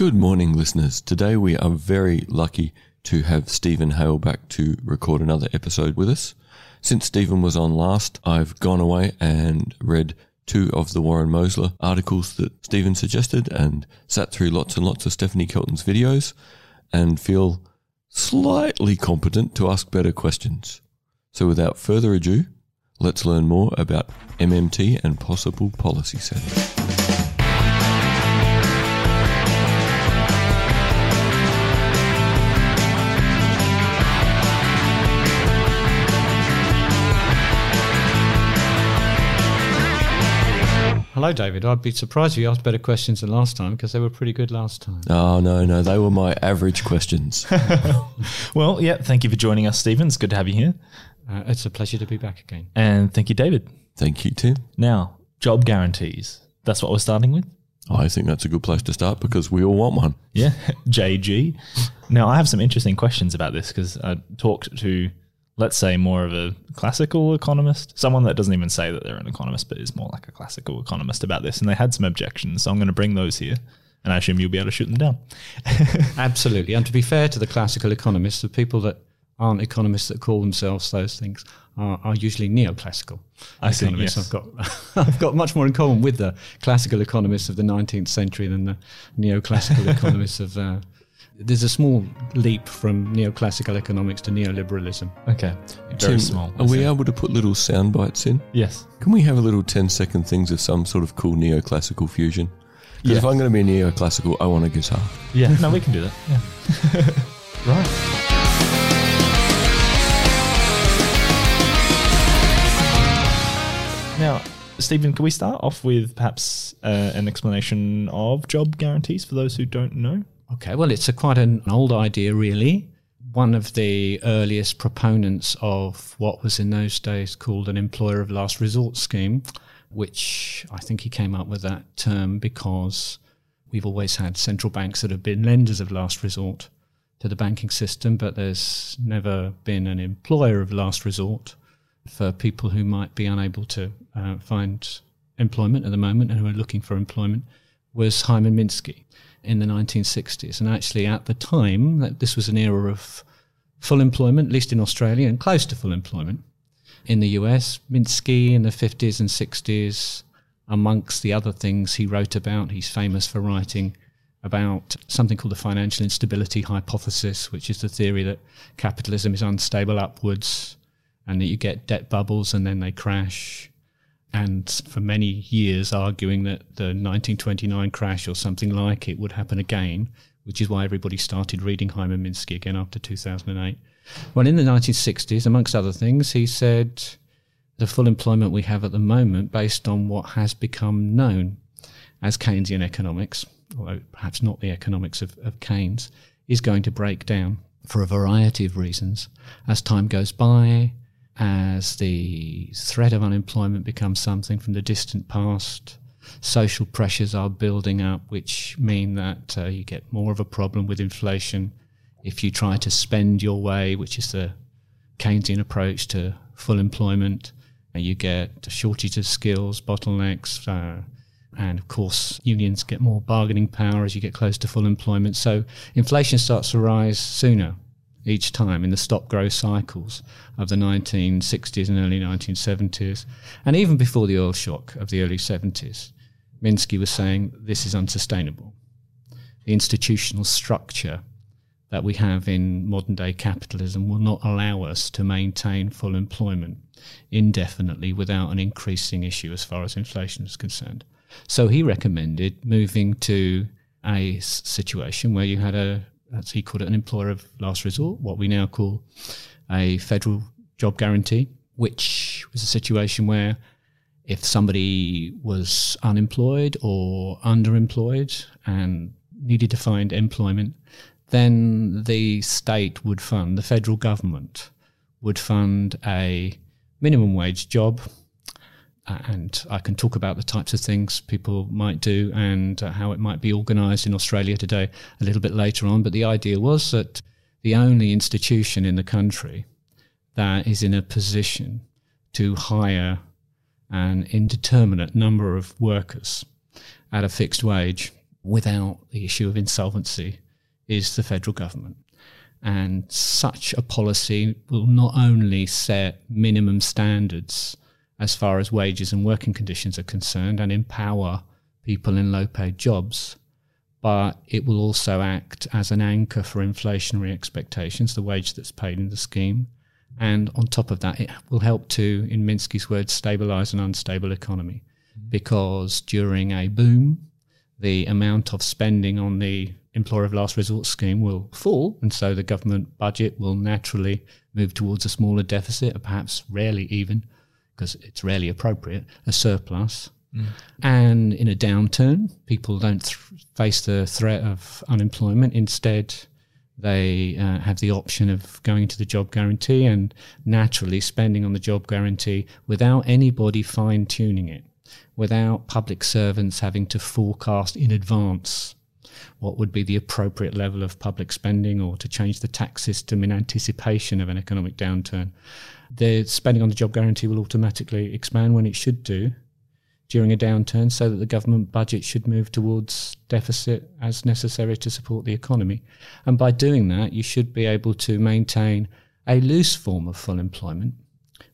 Good morning, listeners. Today we are very lucky to have Steven Hail back to record another episode with us. Since Steven was on last, I've gone away and read two of the Warren Mosler articles that Steven suggested and sat through lots and lots of Stephanie Kelton's videos and feel slightly competent to ask better questions. So without further ado, let's learn more about MMT and possible policy settings. Hello, David. I'd be surprised if you asked better questions than last time because they were pretty good last time. Oh, no, no, they were my average questions. Well, yeah, thank you for joining us, Steven. It's good to have you here. Uh, it's a pleasure to be back again. And thank you, David. Thank you, Tim. Now, job guarantees. That's what we're starting with. I think that's a good place to start because we all want one. Yeah, JG. Now, I have some interesting questions about this because I talked to, let's say, more of a classical economist, someone that doesn't even say that they're an economist, but is more like a classical economist about this. And they had some objections. So I'm going to bring those here. And I assume you'll be able to shoot them down. Absolutely. And to be fair to the classical economists, the people that aren't economists that call themselves those things are, are usually neoclassical I economists. yes. I've got I've got much more in common with the classical economists of the 19th century than the neoclassical economists of. Uh, there's a small leap from neoclassical economics to neoliberalism. Okay. Very Tim, small. Are we able to put little sound bites in? Yes. Can we have a little 10 second things of some sort of cool neoclassical fusion? Because if I'm going to be neoclassical, I want a guitar. Yeah. No, we can do that. Yeah. right. Now, Steven, can we start off with perhaps uh, an explanation of job guarantees for those who don't know? Okay, well, it's a quite an old idea, really. One of the earliest proponents of what was in those days called an employer of last resort scheme, which I think he came up with that term because we've always had central banks that have been lenders of last resort to the banking system, but there's never been an employer of last resort for people who might be unable to uh, find employment at the moment and who are looking for employment was Hyman Minsky in the 1960s. And actually, at the time, that this was an era of full employment, at least in Australia, and close to full employment. In the US, Minsky in the 50s and 60s, amongst the other things he wrote about, he's famous for writing about something called the financial instability hypothesis, which is the theory that capitalism is unstable upwards and that you get debt bubbles and then they crash. And for many years, arguing that the 1929 crash or something like it would happen again, which is why everybody started reading Hyman Minsky again after 2008. Well, in the 1960s, amongst other things, he said the full employment we have at the moment, based on what has become known as Keynesian economics, although perhaps not the economics of, of Keynes, is going to break down for a variety of reasons as time goes by, as the threat of unemployment becomes something from the distant past. Social pressures are building up, which mean that uh, you get more of a problem with inflation if you try to spend your way, which is the Keynesian approach to full employment. And you get a shortage of skills, bottlenecks, uh, and of course, unions get more bargaining power as you get close to full employment. So inflation starts to rise sooner each time in the stop grow cycles of the 1960s and early 1970s. And even before the oil shock of the early 70s, Minsky was saying this is unsustainable. The institutional structure that we have in modern day capitalism will not allow us to maintain full employment indefinitely without an increasing issue as far as inflation is concerned. So he recommended moving to a situation where you had a, as he called it, an employer of last resort, what we now call a federal job guarantee, which was a situation where if somebody was unemployed or underemployed and needed to find employment, then the state would fund, the federal government would fund a minimum wage job. Uh, And I can talk about the types of things people might do and uh, how it might be organised in Australia today a little bit later on. But the idea was that the only institution in the country that is in a position to hire an indeterminate number of workers at a fixed wage without the issue of insolvency is the federal government. And such a policy will not only set minimum standards as far as wages and working conditions are concerned and empower people in low paid jobs, but it will also act as an anchor for inflationary expectations, the wage that's paid in the scheme. And on top of that, it will help to, in Minsky's words, stabilize an unstable economy. Because during a boom, the amount of spending on the employer of last resort scheme will fall, and so the government budget will naturally move towards a smaller deficit, or perhaps rarely even, because it's rarely appropriate, a surplus. Mm. And in a downturn, people don't th- face the threat of unemployment. Instead, they uh, have the option of going to the job guarantee and naturally spending on the job guarantee without anybody fine tuning it, without public servants having to forecast in advance what would be the appropriate level of public spending or to change the tax system in anticipation of an economic downturn. The spending on the job guarantee will automatically expand when it should do during a downturn so that the government budget should move towards deficit as necessary to support the economy. And by doing that, you should be able to maintain a loose form of full employment.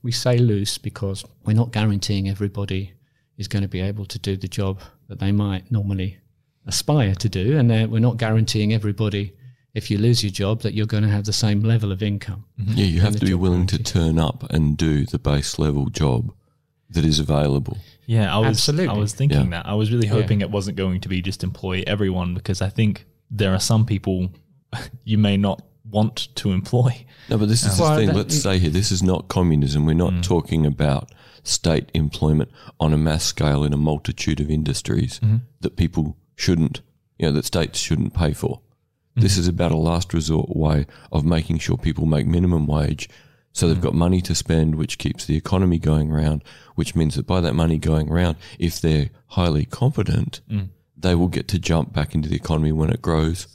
We say loose because we're not guaranteeing everybody is going to be able to do the job that they might normally aspire to do, and we're not guaranteeing everybody if you lose your job that you're going to have the same level of income. Mm-hmm. Yeah, you have to be willing guarantee. to turn up and do the base level job that is available. Yeah, I was Absolutely. I was thinking yeah. that. I was really hoping yeah. it wasn't going to be just employ everyone because I think there are some people you may not want to employ. No, but this is um, the thing. Let's say here, this is not communism. We're not mm. talking about state employment on a mass scale in a multitude of industries mm-hmm. that people shouldn't, you know, that states shouldn't pay for. Mm-hmm. This is about a last resort way of making sure people make minimum wage so they've mm. got money to spend, which keeps the economy going round, which means that by that money going round, if they're highly competent, mm. they will get to jump back into the economy when it grows.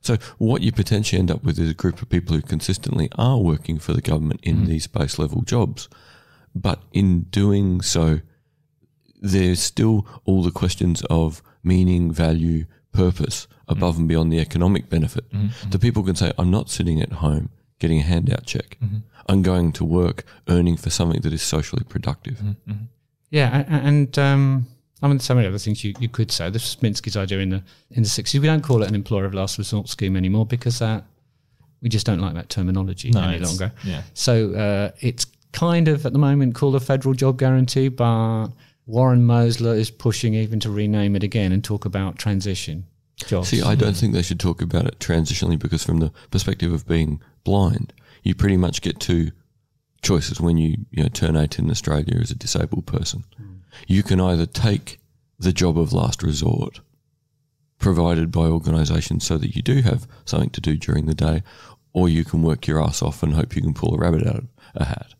So what you potentially end up with is a group of people who consistently are working for the government in mm. these base level jobs. But in doing so, there's still all the questions of meaning, value, purpose above mm. and beyond the economic benefit. Mm-hmm. The people can say, I'm not sitting at home getting a handout check. Mm-hmm. I'm going to work earning for something that is socially productive. Mm-hmm. mm-hmm. Yeah, and um, I mean, so many other things you, you could say. This was Minsky's idea in the in the sixties. We don't call it an employer of last resort scheme anymore because that we just don't like that terminology no, any longer. Yeah. So uh, it's kind of at the moment called a federal job guarantee, but Warren Mosler is pushing even to rename it again and talk about transition jobs. See, I don't think they should talk about it transitionally because from the perspective of being blind, you pretty much get two choices when you, you know, turn 18 in Australia as a disabled person. Mm. You can either take the job of last resort provided by organisations so that you do have something to do during the day, or you can work your ass off and hope you can pull a rabbit out of a hat.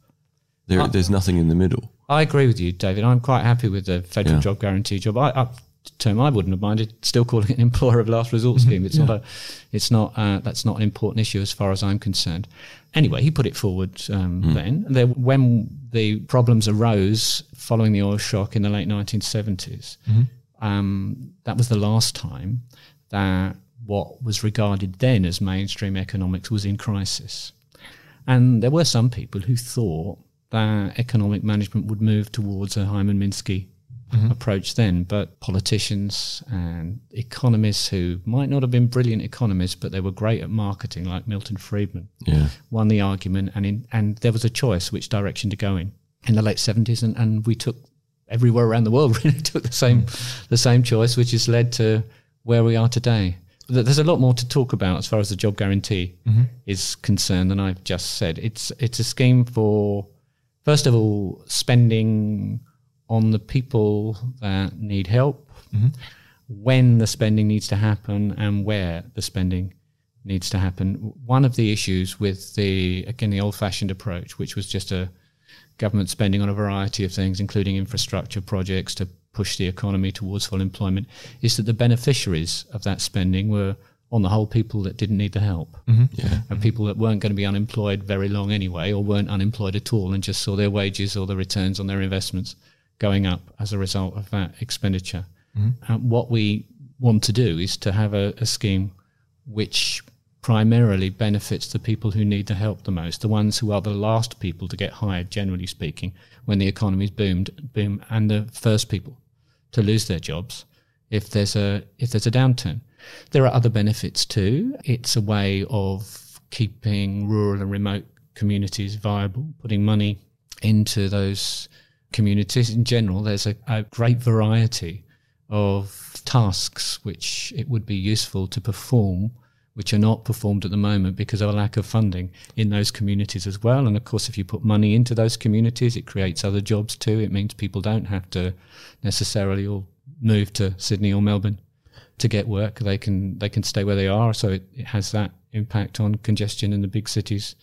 There, I, there's nothing in the middle. I agree with you, David. I'm quite happy with the federal yeah. job guarantee job. I, up term I wouldn't have minded still calling it an employer of last resort mm-hmm. scheme. It's yeah. not a, it's not uh, that's not an important issue as far as I'm concerned. Anyway, he put it forward um, mm. then. There, when the problems arose following the oil shock in the late 1970s, mm-hmm. um, that was the last time that what was regarded then as mainstream economics was in crisis. And there were some people who thought that economic management would move towards a Hyman Minsky mm-hmm. approach then, but politicians and economists who might not have been brilliant economists, but they were great at marketing, like Milton Friedman, yeah. won the argument, and in, and there was a choice which direction to go in in the late seventies, and, and we took everywhere around the world really took the same mm. the same choice, which has led to where we are today. There's a lot more to talk about as far as the job guarantee mm-hmm. is concerned than I've just said. It's it's a scheme for first of all spending on the people that need help, mm-hmm. when the spending needs to happen, and where the spending needs to happen. One of the issues with the again the old-fashioned approach, which was just a government spending on a variety of things, including infrastructure projects to push the economy towards full employment, is that the beneficiaries of that spending were on the whole people that didn't need the help mm-hmm. yeah. and people that weren't going to be unemployed very long anyway or weren't unemployed at all and just saw their wages or the returns on their investments going up as a result of that expenditure. Mm-hmm. Uh, what we want to do is to have a, a scheme which primarily benefits the people who need the help the most, the ones who are the last people to get hired, generally speaking, when the economy's boomed, boom, and the first people to lose their jobs if there's a if there's a downturn. There are other benefits too. It's a way of keeping rural and remote communities viable, putting money into those communities in general. There's a, a great variety of tasks which it would be useful to perform which are not performed at the moment because of a lack of funding in those communities as well. And of course, if you put money into those communities, it creates other jobs too. It means people don't have to necessarily all move to Sydney or Melbourne to get work. They can they can stay where they are. So it, it has that impact on congestion in the big cities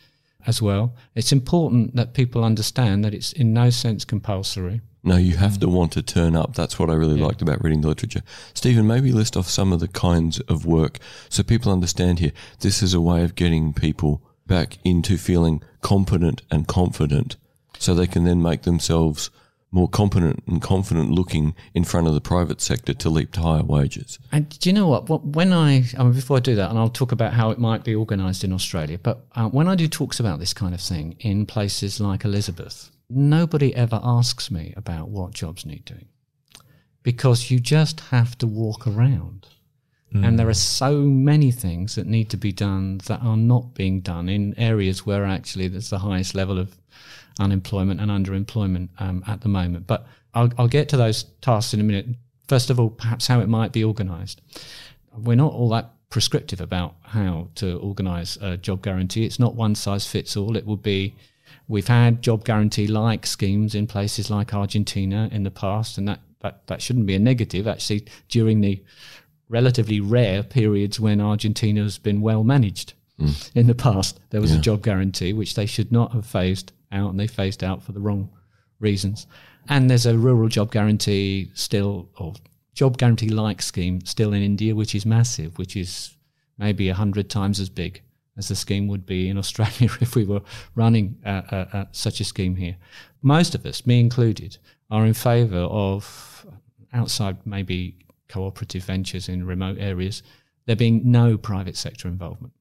as well. It's important that people understand that it's in no sense compulsory. No, you have to want to turn up. That's what I really Yeah. liked about reading the literature. Steven, maybe list off some of the kinds of work so people understand here. This is a way of getting people back into feeling competent and confident so they can then make themselves more competent and confident looking in front of the private sector to leap to higher wages. And do you know what? when I, I mean, before I do that, and I'll talk about how it might be organised in Australia, but uh, when I do talks about this kind of thing in places like Elizabeth, nobody ever asks me about what jobs need doing because you just have to walk around. And there are so many things that need to be done that are not being done in areas where actually there's the highest level of unemployment and underemployment um, at the moment. But I'll, I'll get to those tasks in a minute. First of all, perhaps how it might be organised. We're not all that prescriptive about how to organise a job guarantee. It's not one size fits all. It would be we've had job guarantee like schemes in places like Argentina in the past, and that, that, that shouldn't be a negative. Actually, during the relatively rare periods when Argentina has been well managed in the past. There was a job guarantee which they should not have phased out, and they phased out for the wrong reasons. And there's a rural job guarantee still, or job guarantee like scheme still in India, which is massive, which is maybe a hundred times as big as the scheme would be in Australia if we were running uh, uh, uh, such a scheme here. Most of us, me included, are in favour of outside maybe cooperative ventures in remote areas, there being no private sector involvement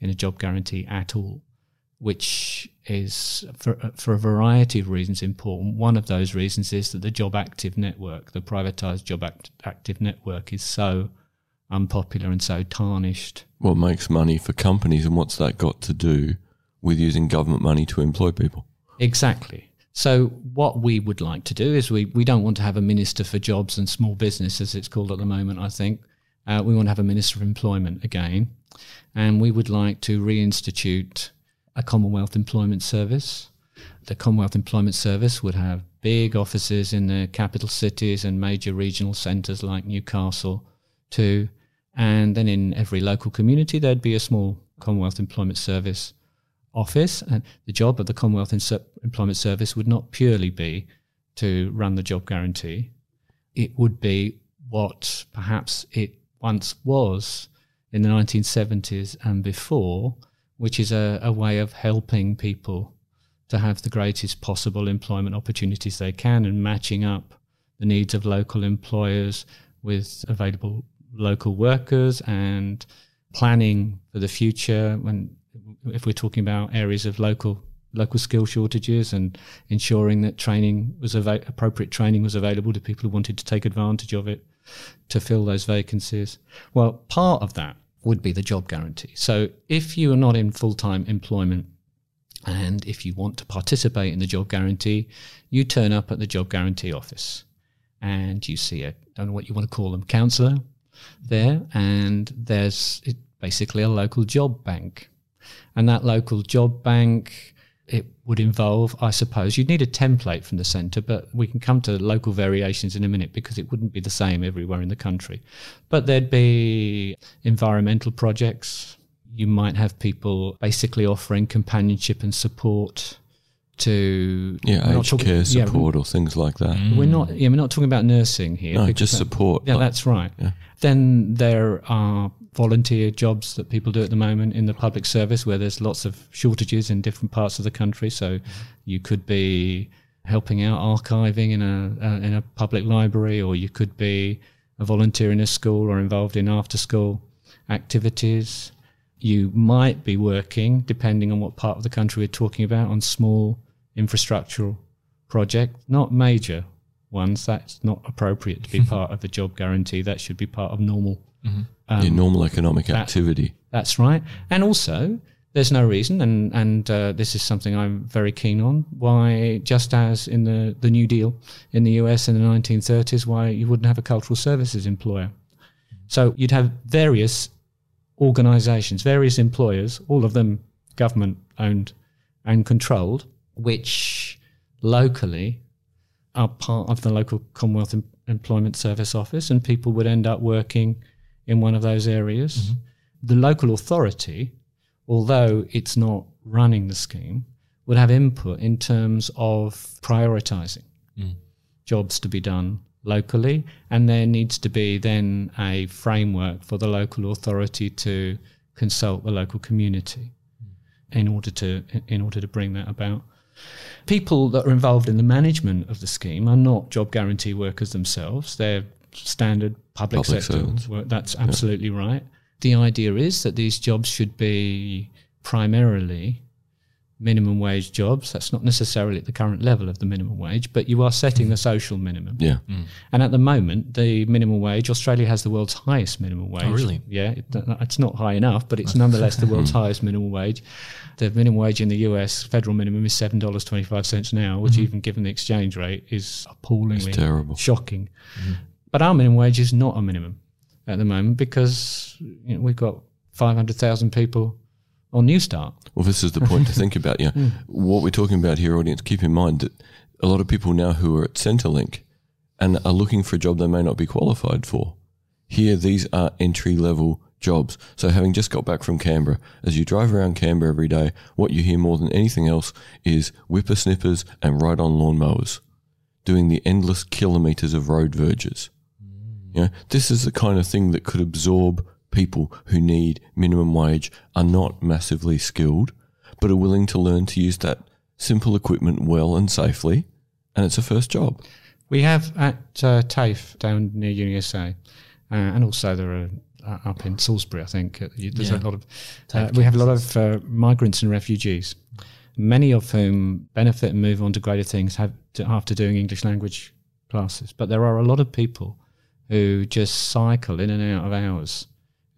in a job guarantee at all, which is for, for a variety of reasons important. One of those reasons is that the job active network, the privatised job act- active network, is so unpopular and so tarnished. What makes money for companies and what's that got to do with using government money to employ people? Exactly. So what we would like to do is we, we don't want to have a minister for jobs and small business as it's called at the moment, I think. Uh, we want to have a minister of employment again. And we would like to reinstitute a Commonwealth Employment Service. The Commonwealth Employment Service would have big offices in the capital cities and major regional centres like Newcastle too. And then in every local community, there'd be a small Commonwealth Employment Service office. And the job of the Commonwealth Employment Service would not purely be to run the job guarantee. It would be what perhaps it once was in the 1970s and before, which is a, a way of helping people to have the greatest possible employment opportunities they can and matching up the needs of local employers with available local workers and planning for the future when if we're talking about areas of local local skill shortages and ensuring that training was ava- appropriate training was available to people who wanted to take advantage of it to fill those vacancies. Well, part of that would be the job guarantee. So if you are not in full-time employment and if you want to participate in the job guarantee, you turn up at the job guarantee office and you see a don't know what you want to call them counsellor there and there's basically a local job bank and that local job bank would involve i suppose you'd need a template from the centre but we can come to local variations in a minute because it wouldn't be the same everywhere in the country. But there'd be environmental projects. You might have people basically offering companionship and support to Yeah, aged talking- care yeah, support or things like that. we're not. Yeah, we're not talking about nursing here. No, just that- support. Yeah, like- that's right. yeah. Then there are volunteer jobs that people do at the moment in the public service, where there's lots of shortages in different parts of the country. So you could be helping out archiving in a uh, in a public library, or you could be a volunteer in a school or involved in after school activities. You might be working, depending on what part of the country we're talking about, on small infrastructural project, not major ones. That's not appropriate to be part of a job guarantee. That should be part of normal. Um, yeah, normal economic that- activity. That's right. And also, there's no reason, and and uh, this is something I'm very keen on. Why, just as in the the New Deal in the US in the 1930s, why you wouldn't have a cultural services employer? So you'd have various organisations, various employers, all of them government owned and controlled, which locally are part of the local Commonwealth Em- Employment Service Office, and people would end up working in one of those areas. Mm-hmm. The local authority, although it's not running the scheme, would have input in terms of prioritising mm. jobs to be done locally, and there needs to be then a framework for the local authority to consult the local community mm. in order to in order to bring that about. People that are involved in the management of the scheme are not job guarantee workers themselves. They're standard public, Public sector servants. work. That's absolutely right. The idea is that these jobs should be primarily minimum wage jobs. That's not necessarily at the current level of the minimum wage, but you are setting the social minimum. Yeah. Mm. And at the moment, the minimum wage, Australia has the world's highest minimum oh, wage. Oh, really? Yeah, it, it's not high enough, but it's nonetheless the world's hmm. highest minimum wage. The minimum wage in the US, federal minimum, is seven dollars twenty five cents an hour, which mm-hmm. even given the exchange rate is appallingly It's terrible. shocking. Mm-hmm. But our minimum wage is not a minimum at the moment because you know, we've got five hundred thousand people on New Start. Well, this is the point to think about. Yeah, mm. what we're talking about here, audience. Keep in mind that a lot of people now who are at Centrelink and are looking for a job they may not be qualified for. Here, these are entry level jobs. So, having just got back from Canberra, as you drive around Canberra every day, what you hear more than anything else is whippersnippers and ride on lawnmowers doing the endless kilometres of road verges. You know, this is the kind of thing that could absorb people who need minimum wage, are not massively skilled, but are willing to learn to use that simple equipment well and safely, and it's a first job. We have at uh, TAFE down near UniSA, uh, and also there are uh, up in Salisbury, I think. Uh, there's Yeah. a lot of uh, we have a lot of uh, migrants and refugees, many of whom benefit and move on to greater things have to, after doing English language classes. But there are a lot of people who just cycle in and out of hours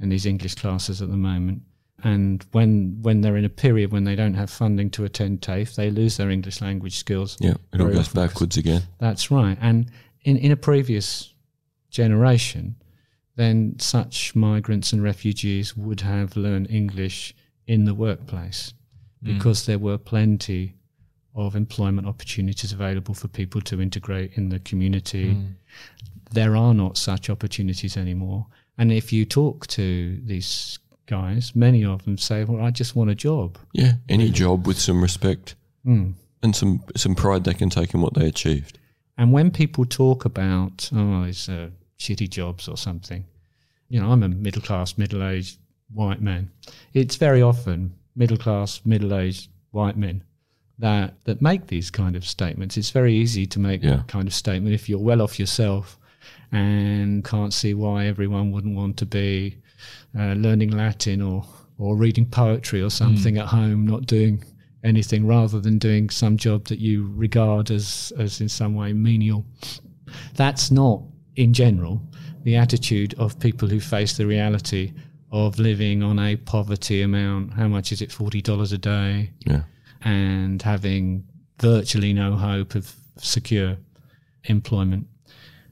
in these English classes at the moment. And when when they're in a period when they don't have funding to attend TAFE, they lose their English language skills. Yeah, it all goes backwards again. That's right. And in, in a previous generation, then such migrants and refugees would have learned English in the workplace because there were plenty of employment opportunities available for people to integrate in the community. There are not such opportunities anymore. And if you talk to these guys, many of them say, Well, I just want a job. Yeah, any job with some respect Hmm. and some some pride they can take in what they achieved. And when people talk about, oh, it's uh, shitty jobs or something, you know, I'm a middle class, middle aged white man. It's very often middle class, middle aged white men that, that make these kind of statements. It's very easy to make Yeah. that kind of statement if you're well off yourself and can't see why everyone wouldn't want to be uh, learning Latin or, or reading poetry or something at home, not doing anything rather than doing some job that you regard as, as in some way menial. That's not, in general, the attitude of people who face the reality of living on a poverty amount. How much is it? $40 a day Yeah, and having virtually no hope of secure employment.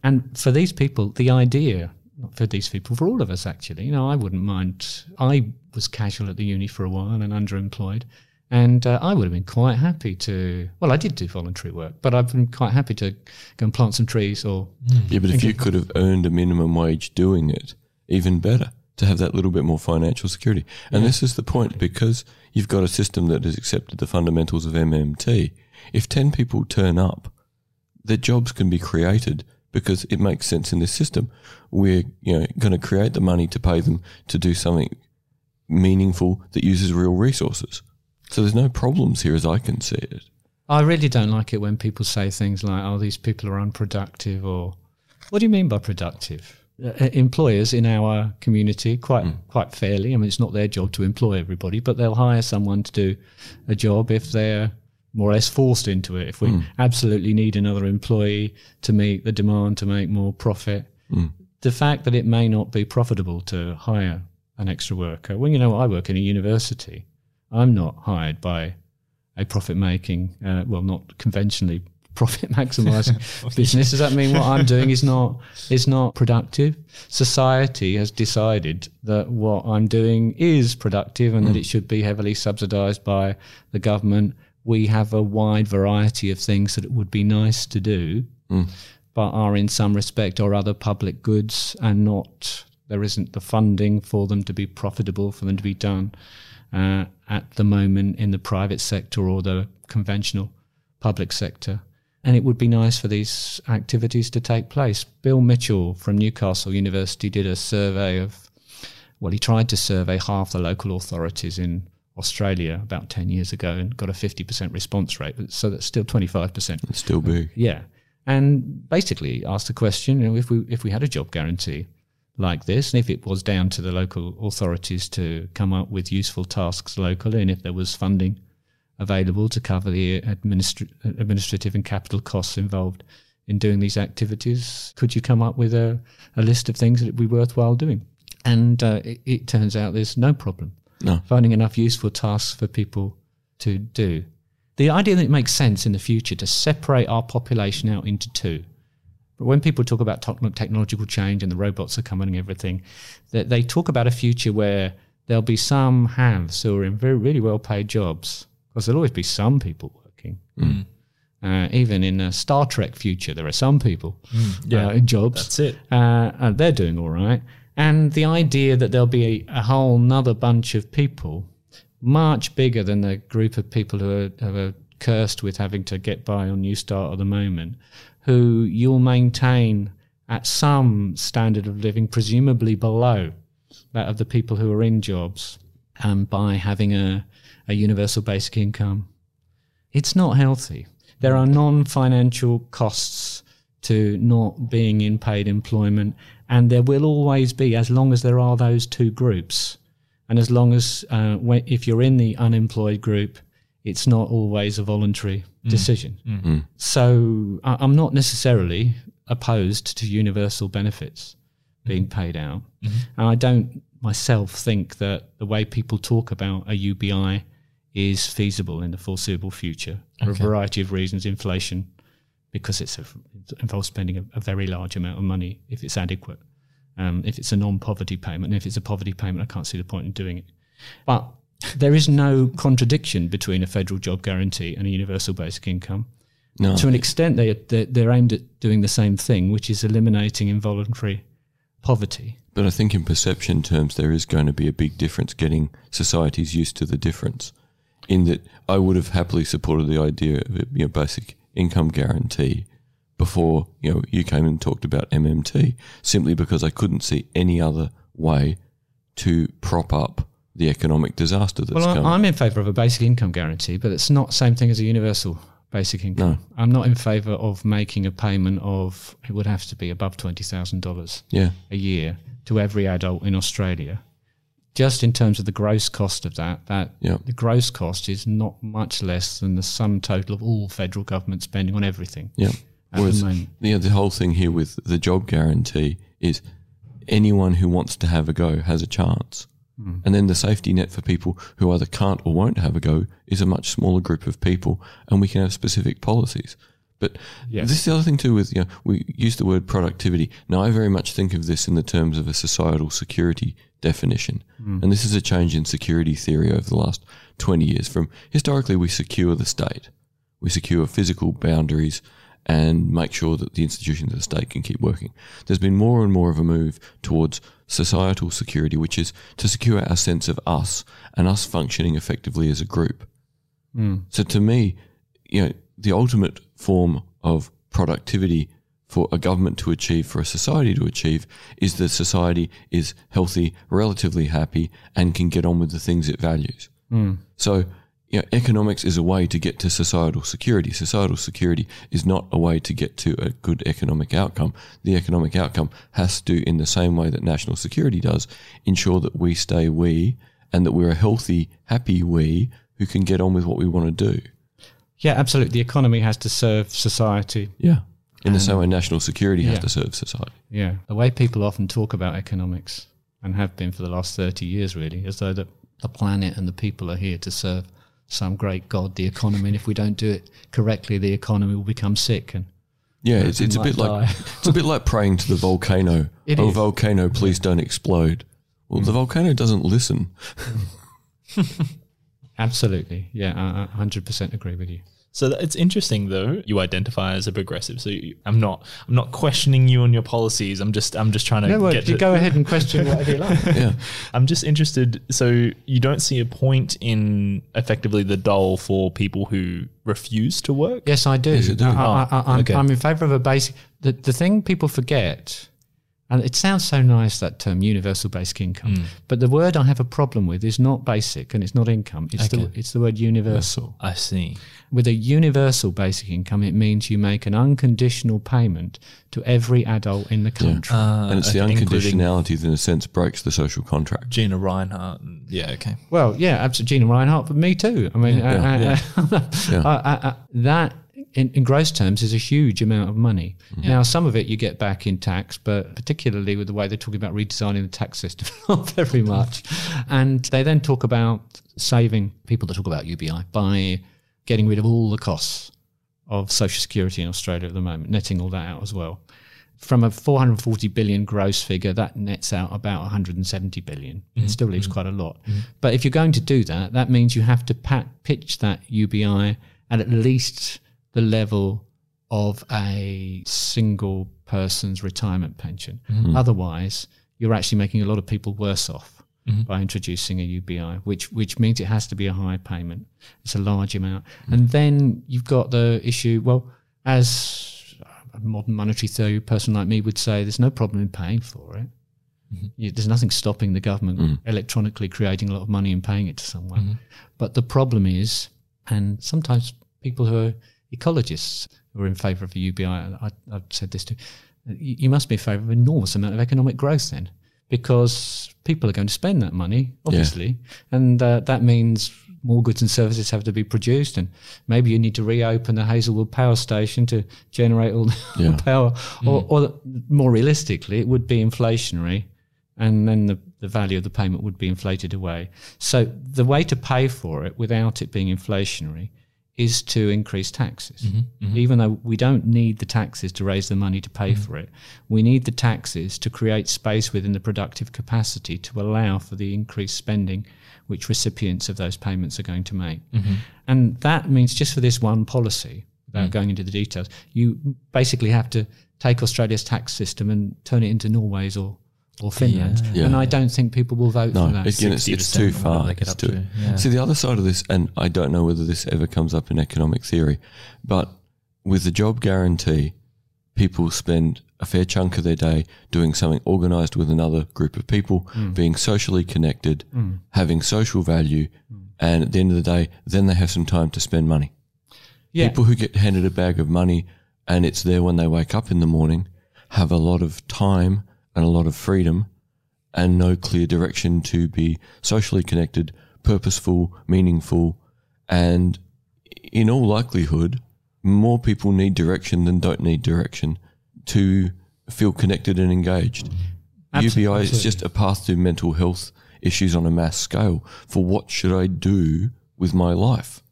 And for these people, the idea, not for these people, for all of us actually, you know, I wouldn't mind. I was casual at the uni for a while and underemployed. And uh, I would have been quite happy to, well, I did do voluntary work, but I've been quite happy to go and plant some trees or, yeah. But if you could have earned a minimum wage doing it, even better to have that little bit more financial security. And this is the point because you've got a system that has accepted the fundamentals of MMT. If ten people turn up, their jobs can be created because it makes sense in this system. We're you know going to create the money to pay them to do something meaningful that uses real resources. So there's no problems here as I can see it. I really don't like it when people say things like, "Oh, these people are unproductive," or "What do you mean by productive?" uh, uh employers in our community quite hmm. quite fairly. I mean, it's not their job to employ everybody, but they'll hire someone to do a job if they're more or less forced into it. If we hmm. absolutely need another employee to meet the demand to make more profit, hmm. the fact that it may not be profitable to hire an extra worker. Well, you know, I work in a university. I'm not hired by a profit making, uh, well, not conventionally profit maximizing business. Does that mean what I'm doing is not is not productive? Society has decided that what I'm doing is productive and that it should be heavily subsidized by the government. We have a wide variety of things that it would be nice to do, but are in some respect or other public goods and not there isn't the funding for them to be profitable for them to be done uh, at the moment in the private sector or the conventional public sector. And it would be nice for these activities to take place. Bill Mitchell from Newcastle University did a survey of, well, he tried to survey half the local authorities in Australia about 10 years ago and got a 50% response rate. So that's still 25%. It's still big. Yeah, and basically asked the question: you know, if we if we had a job guarantee like this, and if it was down to the local authorities to come up with useful tasks locally, and if there was funding available to cover the administra- administrative and capital costs involved in doing these activities, could you come up with a, a list of things that would be worthwhile doing? And uh, it, it turns out there's no problem No. finding enough useful tasks for people to do. The idea that it makes sense in the future to separate our population out into two. But when people talk about technological change and the robots are coming and everything, that they talk about a future where there'll be some haves who are in very really well paid jobs because there'll always be some people working. Uh, even in a Star Trek future, there are some people yeah, uh, in jobs That's it. uh, and they're doing all right. And the idea that there'll be a, a whole nother bunch of people, much bigger than the group of people who are, who are cursed with having to get by on New Start at the moment, who you'll maintain at some standard of living, presumably below that of the people who are in jobs, um, by having a, a universal basic income. It's not healthy. There are non financial costs to not being in paid employment, and there will always be, as long as there are those two groups, and as long as uh, if you're in the unemployed group, it's not always a voluntary mm. decision. Mm. Mm. So I- I'm not necessarily opposed to universal benefits being mm-hmm. paid out, mm-hmm. and I don't myself think that the way people talk about a UBI is feasible in the foreseeable future for a variety of reasons. Inflation, because it's a, it involves spending a, a very large amount of money if it's adequate. Um, if it's a non-poverty payment, and if it's a poverty payment, I can't see the point in doing it. But there is no contradiction between a federal job guarantee and a universal basic income. No. To an extent, they they're, they're aimed at doing the same thing, which is eliminating involuntary poverty. But I think in perception terms, there is going to be a big difference getting societies used to the difference. In that, I would have happily supported the idea of a you know, basic income guarantee before you know you came and talked about MMT, simply because I couldn't see any other way to prop up the economic disaster that's Well, coming. I'm in favour of a basic income guarantee, but it's not the same thing as a universal basic income. No. I'm not in favour of making a payment of it would have to be above twenty thousand dollars yeah, a year to every adult in Australia. Just in terms of the gross cost of that, that Yeah. the gross cost is not much less than the sum total of all federal government spending on everything yeah. Whereas the the, the whole thing here with the job guarantee is anyone who wants to have a go has a chance. Hmm. And then the safety net for people who either can't or won't have a go is a much smaller group of people, and we can have specific policies. But Yes. this is the other thing too. With you know, we use the word productivity. Now, I very much think of this in the terms of a societal security definition, hmm. and this is a change in security theory over the last twenty years. From historically, we secure the state, we secure physical boundaries and make sure that the institutions of the state can keep working. There's been more and more of a move towards societal security, which is to secure our sense of us and us functioning effectively as a group. Hmm. So to me, you know, the ultimate form of productivity for a government to achieve, for a society to achieve, is that society is healthy, relatively happy, and can get on with the things it values. Hmm. So you know, economics is a way to get to societal security. Societal security is not a way to get to a good economic outcome. The economic outcome has to, in the same way that national security does, ensure that we stay we and that we're a healthy, happy we who can get on with what we want to do. Yeah, absolutely. The economy has to serve society. Yeah. In the same way national security has to serve society. Yeah. The way people often talk about economics and have been for the last 30 years, really, as though the, the planet and the people are here to serve some great god, the economy. And if we don't do it correctly, the economy will become sick and Yeah, it's, it's a bit like it's a bit like praying to the volcano. Oh, it oh, is. volcano, please don't explode. Well, the mm. volcano doesn't listen. absolutely, yeah, I I 100% agree with you. So it's interesting though. You identify as a progressive. So you, I'm not. I'm not questioning you on your policies. I'm just. I'm just trying to No, well, get you to. go ahead and question whatever you like. Yeah. I'm just interested. So you don't see a point in effectively the dole for people who refuse to work. Yes, I do. Yes, you do. I, I, I, I'm, okay. I'm in favour of a basic. The, the thing people forget, and it sounds so nice that term, universal basic income, but the word I have a problem with is not basic and it's not income. It's the it's the word universal. I see. With a universal basic income, it means you make an unconditional payment to every adult in the country. Uh, and it's the okay, including unconditionality that, in a sense, breaks the social contract. Gina Rinehart. and- Yeah. Okay. Well, yeah, absolutely. Gina Rinehart, but me too. I mean, Yeah, Yeah. that in, in gross terms is a huge amount of money. Mm-hmm. Now, some of it you get back in tax, but particularly with the way they're talking about redesigning the tax system, not very much. And they then talk about saving people that talk about UBI by getting rid of all the costs of social security in Australia at the moment, netting all that out as well. From a 440 billion gross figure, that nets out about 170 billion. It mm-hmm. still leaves mm-hmm. quite a lot. But if you're going to do that, that means you have to pat, pitch that UBI at at least the level of a single person's retirement pension. Mm-hmm. Otherwise, you're actually making a lot of people worse off mm-hmm. by introducing a UBI, which which means it has to be a high payment. It's a large amount, mm-hmm. and then you've got the issue. Well, as a modern monetary theory person like me would say, there's no problem in paying for it. You, there's nothing stopping the government mm. electronically creating a lot of money and paying it to someone. But the problem is, and sometimes people who are ecologists who are in favour of a UBI, I, I've said this too, you, you must be in favour of an enormous amount of economic growth then, because people are going to spend that money, obviously, and uh, that means more goods and services have to be produced, and maybe you need to reopen the Hazelwood power station to generate all the Yeah. power, or, or more realistically, it would be inflationary, and then the, the value of the payment would be inflated away. So the way to pay for it without it being inflationary is to increase taxes. Mm-hmm, mm-hmm. Even though we don't need the taxes to raise the money to pay mm-hmm. for it, we need the taxes to create space within the productive capacity to allow for the increased spending which recipients of those payments are going to make. And that means just for this one policy, without mm. going into the details, you basically have to take Australia's tax system and turn it into Norway's or or Finland. Yeah. And I don't think people will vote No, for that. again, it's, it's too 60% of what far. they get It's up too- to, yeah. See, the other side of this, and I don't know whether this ever comes up in economic theory, but with the job guarantee, people spend a fair chunk of their day doing something organized with another group of people, mm. being socially connected, mm. having social value, mm. and at the end of the day, then they have some time to spend money. Yeah. People who get handed a bag of money and it's there when they wake up in the morning have a lot of time and a lot of freedom and no clear direction to be socially connected, purposeful, meaningful, and in all likelihood, more people need direction than don't need direction to feel connected and engaged. Absolutely. UBI is just a path to mental health issues on a mass scale for what should I do with my life.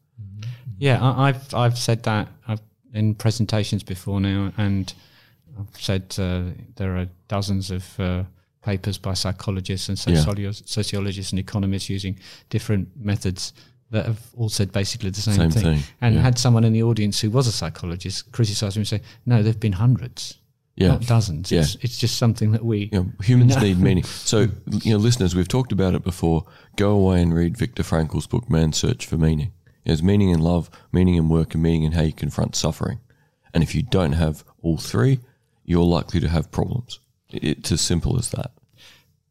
Yeah, I, I've I've said that I've, in presentations before now, and I've said uh, there are dozens of uh, papers by psychologists and Yeah. sociologists and economists using different methods that have all said basically the same, Same thing. thing, And yeah. had someone in the audience who was a psychologist criticise me and say, "No, there've been hundreds, Yeah. not dozens. Yeah. It's, it's just something that we." Know, humans need meaning. So, you know, listeners, we've talked about it before. Go away and read Viktor Frankl's book, Man's Search for Meaning. There's meaning in love, meaning in work, and meaning in how you confront suffering. And if you don't have all three, you're likely to have problems. It's as simple as that.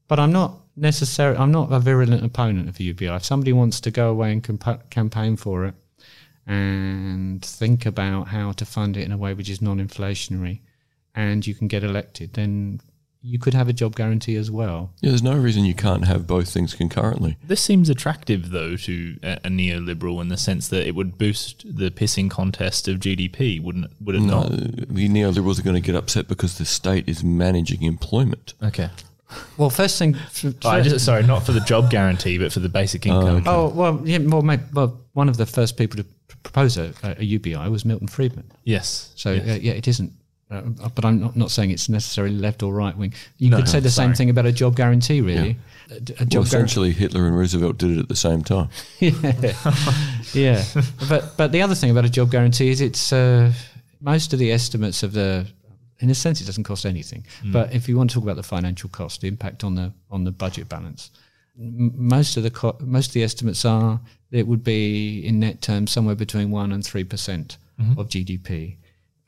But I'm not necessarily. I'm not a virulent opponent of UBI. If somebody wants to go away and campaign for it and think about how to fund it in a way which is non-inflationary, and you can get elected, then you could have a job guarantee as well. Yeah, there's no reason you can't have both things concurrently. This seems attractive, though, to a, a neoliberal in the sense that it would boost the pissing contest of GDP, wouldn't it? Would it No, not? the neoliberals are going to get upset because the state is managing employment. Okay. Well, first thing. Oh, just, sorry, not for the job guarantee, but for the basic income. Oh well, yeah. Well, maybe, well, one of the first people to propose a, a UBI was Milton Friedman. Yes. So yes. uh, yeah, it isn't. Uh, but I'm not, not saying it's necessarily left or right wing. You No, could say the same thing about a job guarantee, really. A, a Well, job guarantee. essentially, Hitler and Roosevelt did it at the same time. yeah, yeah. but but the other thing about a job guarantee is it's uh, most of the estimates of the. In a sense, it doesn't cost anything. But if you want to talk about the financial cost, the impact on the on the budget balance, m- most of the co- most of the estimates are it would be in net terms somewhere between one and three percent of GDP,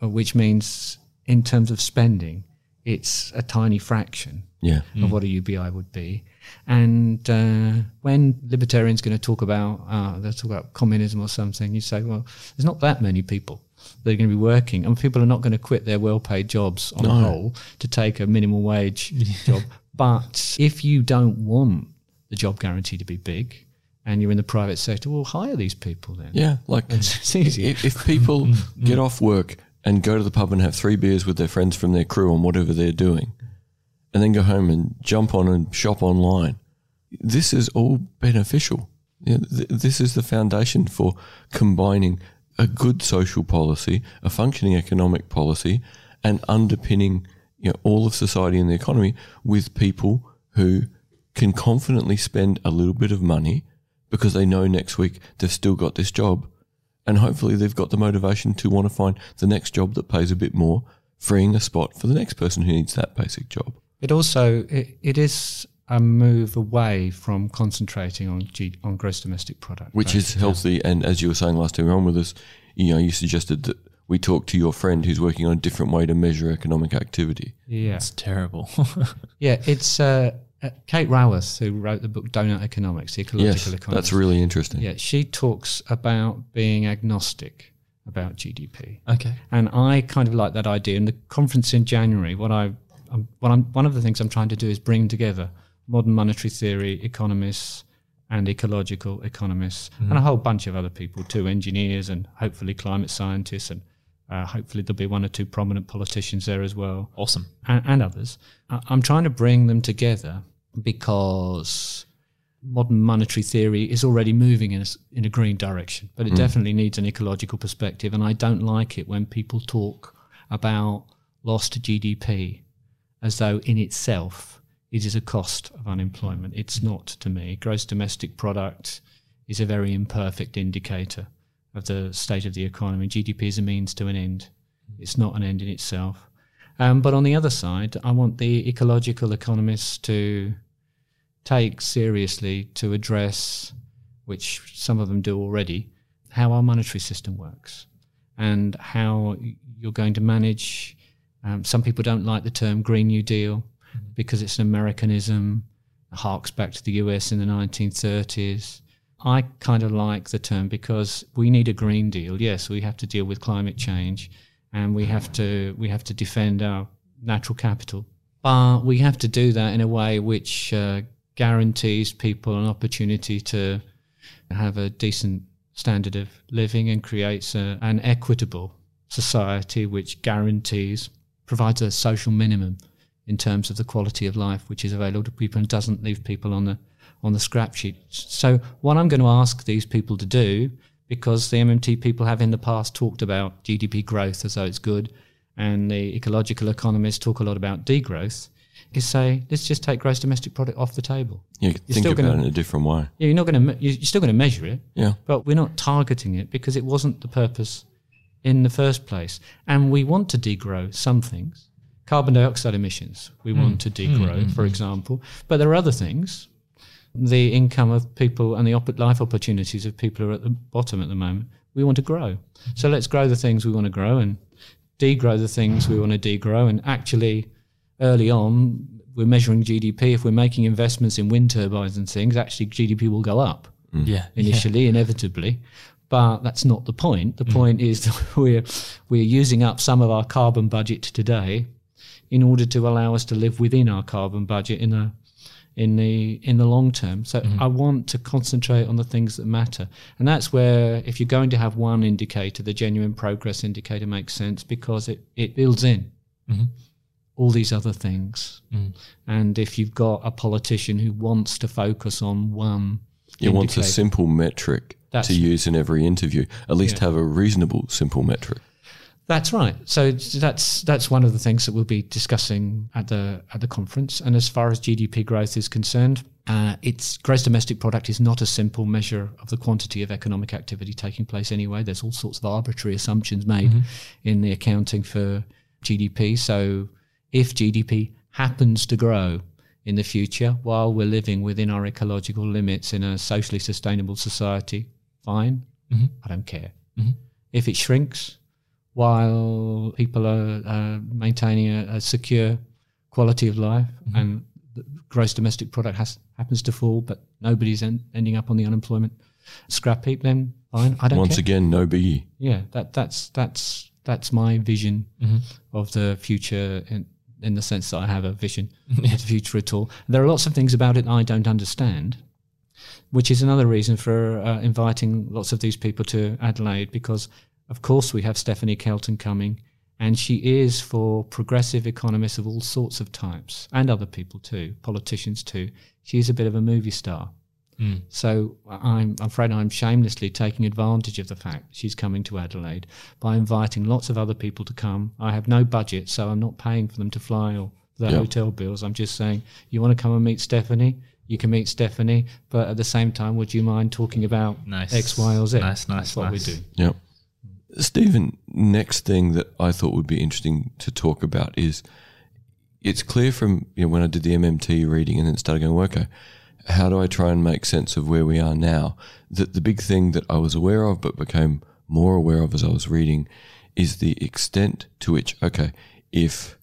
uh, which means in terms of spending, it's a tiny fraction Yeah. of what a UBI would be. And uh, when libertarians going to talk about, uh, they'll talk about communism or something, you say, well, there's not that many people that are going to be working, and people are not going to quit their well-paid jobs on the whole to take a minimum wage job. But if you don't want the job guarantee to be big, and you're in the private sector, well, hire these people then. Yeah, like It's if, if people get off work and go to the pub and have three beers with their friends from their crew on whatever they're doing, and then go home and jump on and shop online, this is all beneficial. This is the foundation for combining a good social policy, a functioning economic policy, and underpinning you know, all of society and the economy with people who can confidently spend a little bit of money because they know next week they've still got this job and hopefully they've got the motivation to want to find the next job that pays a bit more, freeing a spot for the next person who needs that basic job. It also it, it is a move away from concentrating on G, on gross domestic product, Which right? is healthy. And as you were saying last time you were on with us, you know, you suggested that we talk to your friend who's working on a different way to measure economic activity. yeah It's terrible. yeah. It's uh, uh, Kate Raworth who wrote the book Doughnut Economics, the ecological Yes, economics. that's really interesting. yeah. She talks about being agnostic about GDP. okay. And I kind of like that idea. In the conference in January, what I, um, what I'm, one of the things I'm trying to do is bring together modern monetary theory economists and ecological economists and a whole bunch of other people too, engineers and hopefully climate scientists and uh, hopefully there'll be one or two prominent politicians there as well Awesome. and, and others. I- I'm trying to bring them together because modern monetary theory is already moving in a, in a green direction, but it definitely needs an ecological perspective. And I don't like it when people talk about lost GDP as though in itself it is a cost of unemployment. It's not to me. Gross domestic product is a very imperfect indicator of the state of the economy. GDP is a means to an end. It's not an end in itself. Um, but on the other side, I want the ecological economists to take seriously to address, which some of them do already, how our monetary system works and how you're going to manage. Um, some people don't like the term Green New Deal because it's an Americanism, harks back to the US in the 1930s. I kind of like the term because we need a Green Deal. Yes, we have to deal with climate change and we have to we have to defend our natural capital. But we have to do that in a way which uh, guarantees people an opportunity to have a decent standard of living and creates a, an equitable society which guarantees provides a social minimum in terms of the quality of life which is available to people and doesn't leave people on the on the scrap sheet. So what I'm going to ask these people to do, because the MMT people have in the past talked about GDP growth as though it's good, and the ecological economists talk a lot about degrowth, is say let's just take gross domestic product off the table. You You're think still about gonna- it in a different way. Yeah, you're not going to you're still going to measure it, Yeah. but we're not targeting it because it wasn't the purpose in the first place. And we want to degrow some things. Carbon dioxide emissions, we hmm. want to degrow, hmm, hmm, for example. But there are other things. The income of people and the op- life opportunities of people who are at the bottom at the moment, we want to grow. So let's grow the things we want to grow and degrow the things we want to degrow. And actually, early on, we're measuring GDP, if we're making investments in wind turbines and things, actually GDP will go up mm. Yeah. initially, inevitably. But that's not the point. The mm. point is that we're we're using up some of our carbon budget today in order to allow us to live within our carbon budget in a in the in the long term. So mm-hmm. I want to concentrate on the things that matter, and that's where if you're going to have one indicator, the genuine progress indicator makes sense because it it builds in mm-hmm. all these other things. Mm. And if you've got a politician who wants to focus on one, It wants a simple metric That's- to use in every interview. At least have a reasonable simple metric. That's right. So that's that's one of the things that we'll be discussing at the at the conference. And as far as GDP growth is concerned, uh, its gross domestic product is not a simple measure of the quantity of economic activity taking place anyway. There's all sorts of arbitrary assumptions made mm-hmm. in the accounting for GDP. So if GDP happens to grow in the future while we're living within our ecological limits in a socially sustainable society, fine. Mm-hmm. I don't care. Mm-hmm. If it shrinks, while people are uh, maintaining a, a secure quality of life and the gross domestic product has, happens to fall, but nobody's en- ending up on the unemployment scrap heap, then fine. I don't Once care. again, no biggie. yeah, that that's that's that's my vision of the future in in the sense that I have a vision of the future at all. There are lots of things about it I don't understand, which is another reason for uh, inviting lots of these people to Adelaide because, of course, we have Stephanie Kelton coming, and she is for progressive economists of all sorts of types and other people too, politicians too. She's a bit of a movie star. Hmm. So I'm afraid I'm shamelessly taking advantage of the fact she's coming to Adelaide by inviting lots of other people to come. I have no budget, so I'm not paying for them to fly or the Yeah. hotel bills. I'm just saying, you want to come and meet Stephanie? You can meet Stephanie, but at the same time, would you mind talking about Nice. X, Y, or Z? Nice, nice, That's what nice. we do. Yep. Steven, next thing that I thought would be interesting to talk about is it's clear from you know when I did the MMT reading and then started going, okay, how do I try and make sense of where we are now? That the big thing that I was aware of but became more aware of as I was reading is the extent to which, okay, if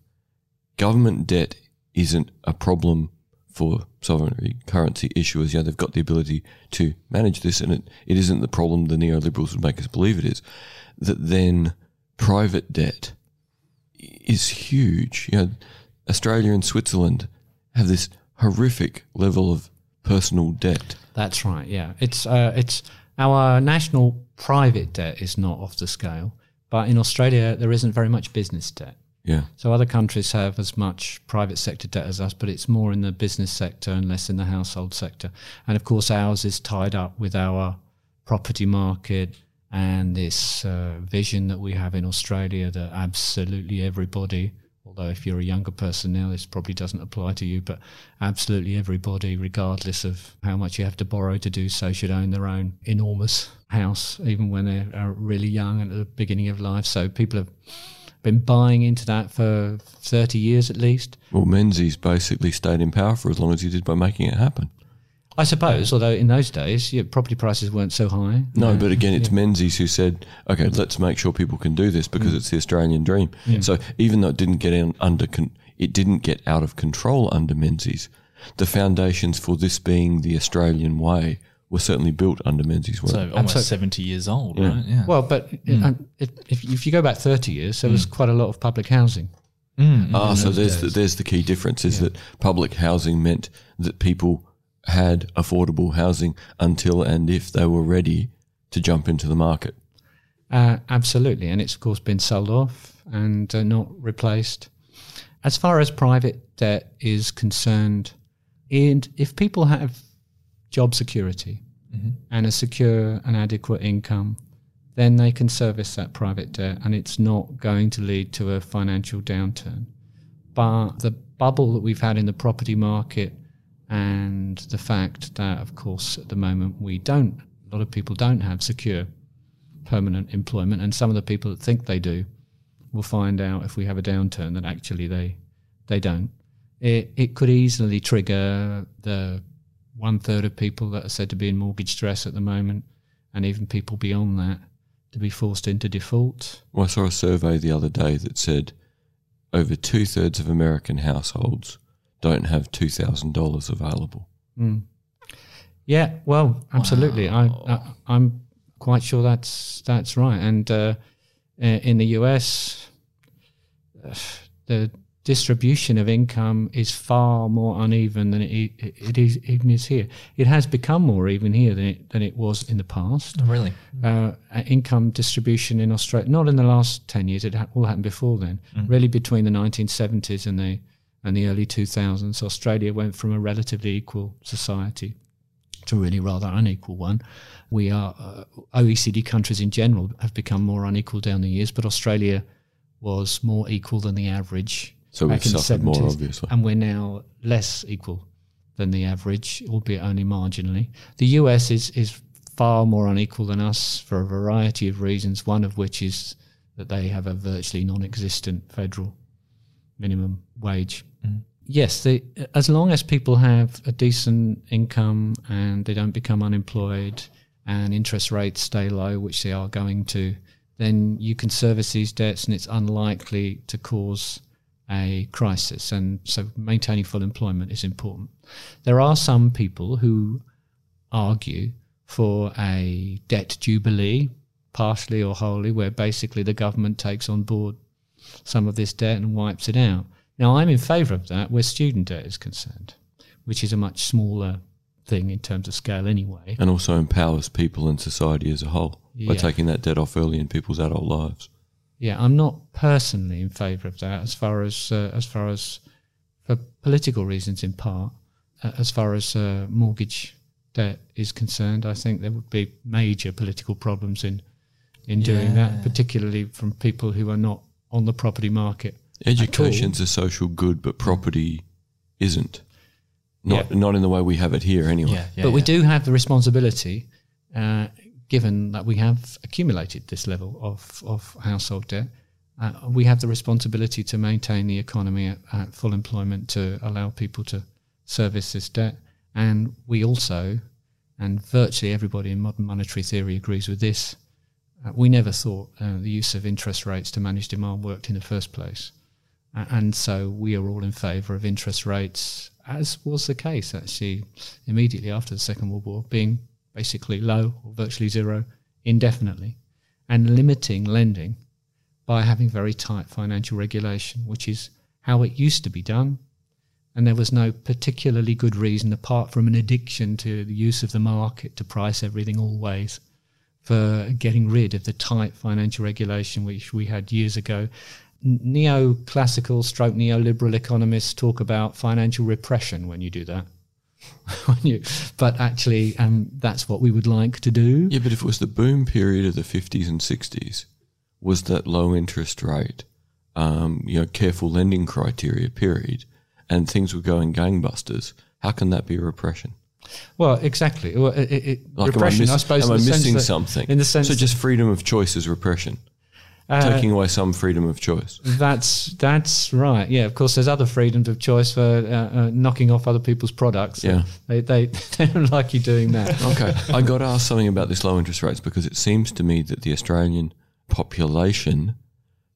government debt isn't a problem for sovereign currency issuers, yeah, they've got the ability to manage this, and it, it isn't the problem the neoliberals would make us believe it is. That then private debt is huge. You know, Australia and Switzerland have this horrific level of personal debt. That's right. Yeah, it's uh, it's our national private debt is not off the scale, but in Australia there isn't very much business debt. Yeah, So other countries have as much private sector debt as us, but it's more in the business sector and less in the household sector. And of course, ours is tied up with our property market and this uh, vision that we have in Australia that absolutely everybody, although if you're a younger person now, this probably doesn't apply to you, but absolutely everybody, regardless of how much you have to borrow to do so, should own their own enormous house, even when they are really young and at the beginning of life. So people have been buying into that for 30 years at least. well, Menzies basically stayed in power for as long as he did by making it happen. I suppose, although in those days, yeah, property prices weren't so high. No, but again, it's Menzies who said, "Okay, let's make sure people can do this because mm. it's the Australian dream." So even though it didn't get in under, con- it didn't get out of control under Menzies. The foundations for this being the Australian way were certainly built under Menzies' work. So almost Absolutely. 70 years old, right? Yeah. Well, but mm. uh, um, if, if, if you go back 30 years, there was mm. quite a lot of public housing. ah, so there's the, there's the key difference: is that public housing meant that people had affordable housing until and if they were ready to jump into the market. Uh, absolutely. And it's, of course, been sold off and uh, not replaced. As far as private debt is concerned, and if people have job security and a secure and adequate income, then they can service that private debt and it's not going to lead to a financial downturn. But the bubble that we've had in the property market and the fact that, of course, at the moment we don't, a lot of people don't have secure permanent employment, and some of the people that think they do will find out if we have a downturn that actually they they don't. It it could easily trigger the one third of people that are said to be in mortgage stress at the moment, and even people beyond that to be forced into default. Well, I saw a survey the other day that said over two thirds of American households don't have two thousand dollars available. Yeah, well, absolutely. I, I I'm quite sure that's that's right. And uh, uh, in the US, uh, the distribution of income is far more uneven than it, it is even is here. It has become more even here than it than it was in the past. Oh, really? Uh, income distribution in Australia, not in the last ten years. It ha- all happened before then. Really, between the 1970s and the and the early 2000s, Australia went from a relatively equal society to really rather unequal one. We are uh, OECD countries in general have become more unequal down the years, but Australia was more equal than the average. So we've back in the suffered more, 70s, obviously. and we're now less equal than the average, albeit only marginally. The US is is far more unequal than us for a variety of reasons. One of which is that they have a virtually non-existent federal minimum wage. Yes, they, as long as people have a decent income and they don't become unemployed and interest rates stay low, which they are going to, then you can service these debts and it's unlikely to cause a crisis. And so maintaining full employment is important. There are some people who argue for a debt jubilee, partially or wholly, where basically the government takes on board some of this debt and wipes it out. Now, I'm in favour of that where student debt is concerned, which is a much smaller thing in terms of scale anyway. and also empowers people and society as a whole by taking that debt off early in people's adult lives. Yeah, I'm not personally in favour of that as far as uh, as far as for political reasons in part. Uh, as far as uh, mortgage debt is concerned, I think there would be major political problems in in doing that, particularly from people who are not on the property market. Education's a social good, but property isn't. Not Yeah. not in the way we have it here, anyway. Yeah, yeah. but we do have the responsibility, uh, given that we have accumulated this level of, of household debt, uh, we have the responsibility to maintain the economy at, at full employment to allow people to service this debt. And we also, and virtually everybody in modern monetary theory agrees with this, uh, we never thought uh, the use of interest rates to manage demand worked in the first place. And so we are all in favour of interest rates, as was the case actually immediately after the Second World War, being basically low or virtually zero indefinitely, and limiting lending by having very tight financial regulation, which is how it used to be done. And there was no particularly good reason, apart from an addiction to the use of the market to price everything always, for getting rid of the tight financial regulation which we had years ago. Neoclassical stroke neoliberal economists talk about financial repression when you do that. You- but actually, um, that's what we would like to do. Yeah, but if it was the boom period of the 50s and 60s, was that low interest rate, um, you know, careful lending criteria period, and things were going gangbusters, how can that be a repression? Well, exactly. Well, it, it, Like, repression, am I, I suppose. am I in the sense missing something? In the sense, so just freedom of choice is repression, uh, taking away some freedom of choice. That's that's right. Yeah, of course. There's other freedoms of choice for uh, uh, knocking off other people's products. Yeah. they, they they don't like you doing that. Okay, I got to ask something about this low interest rates because it seems to me that the Australian population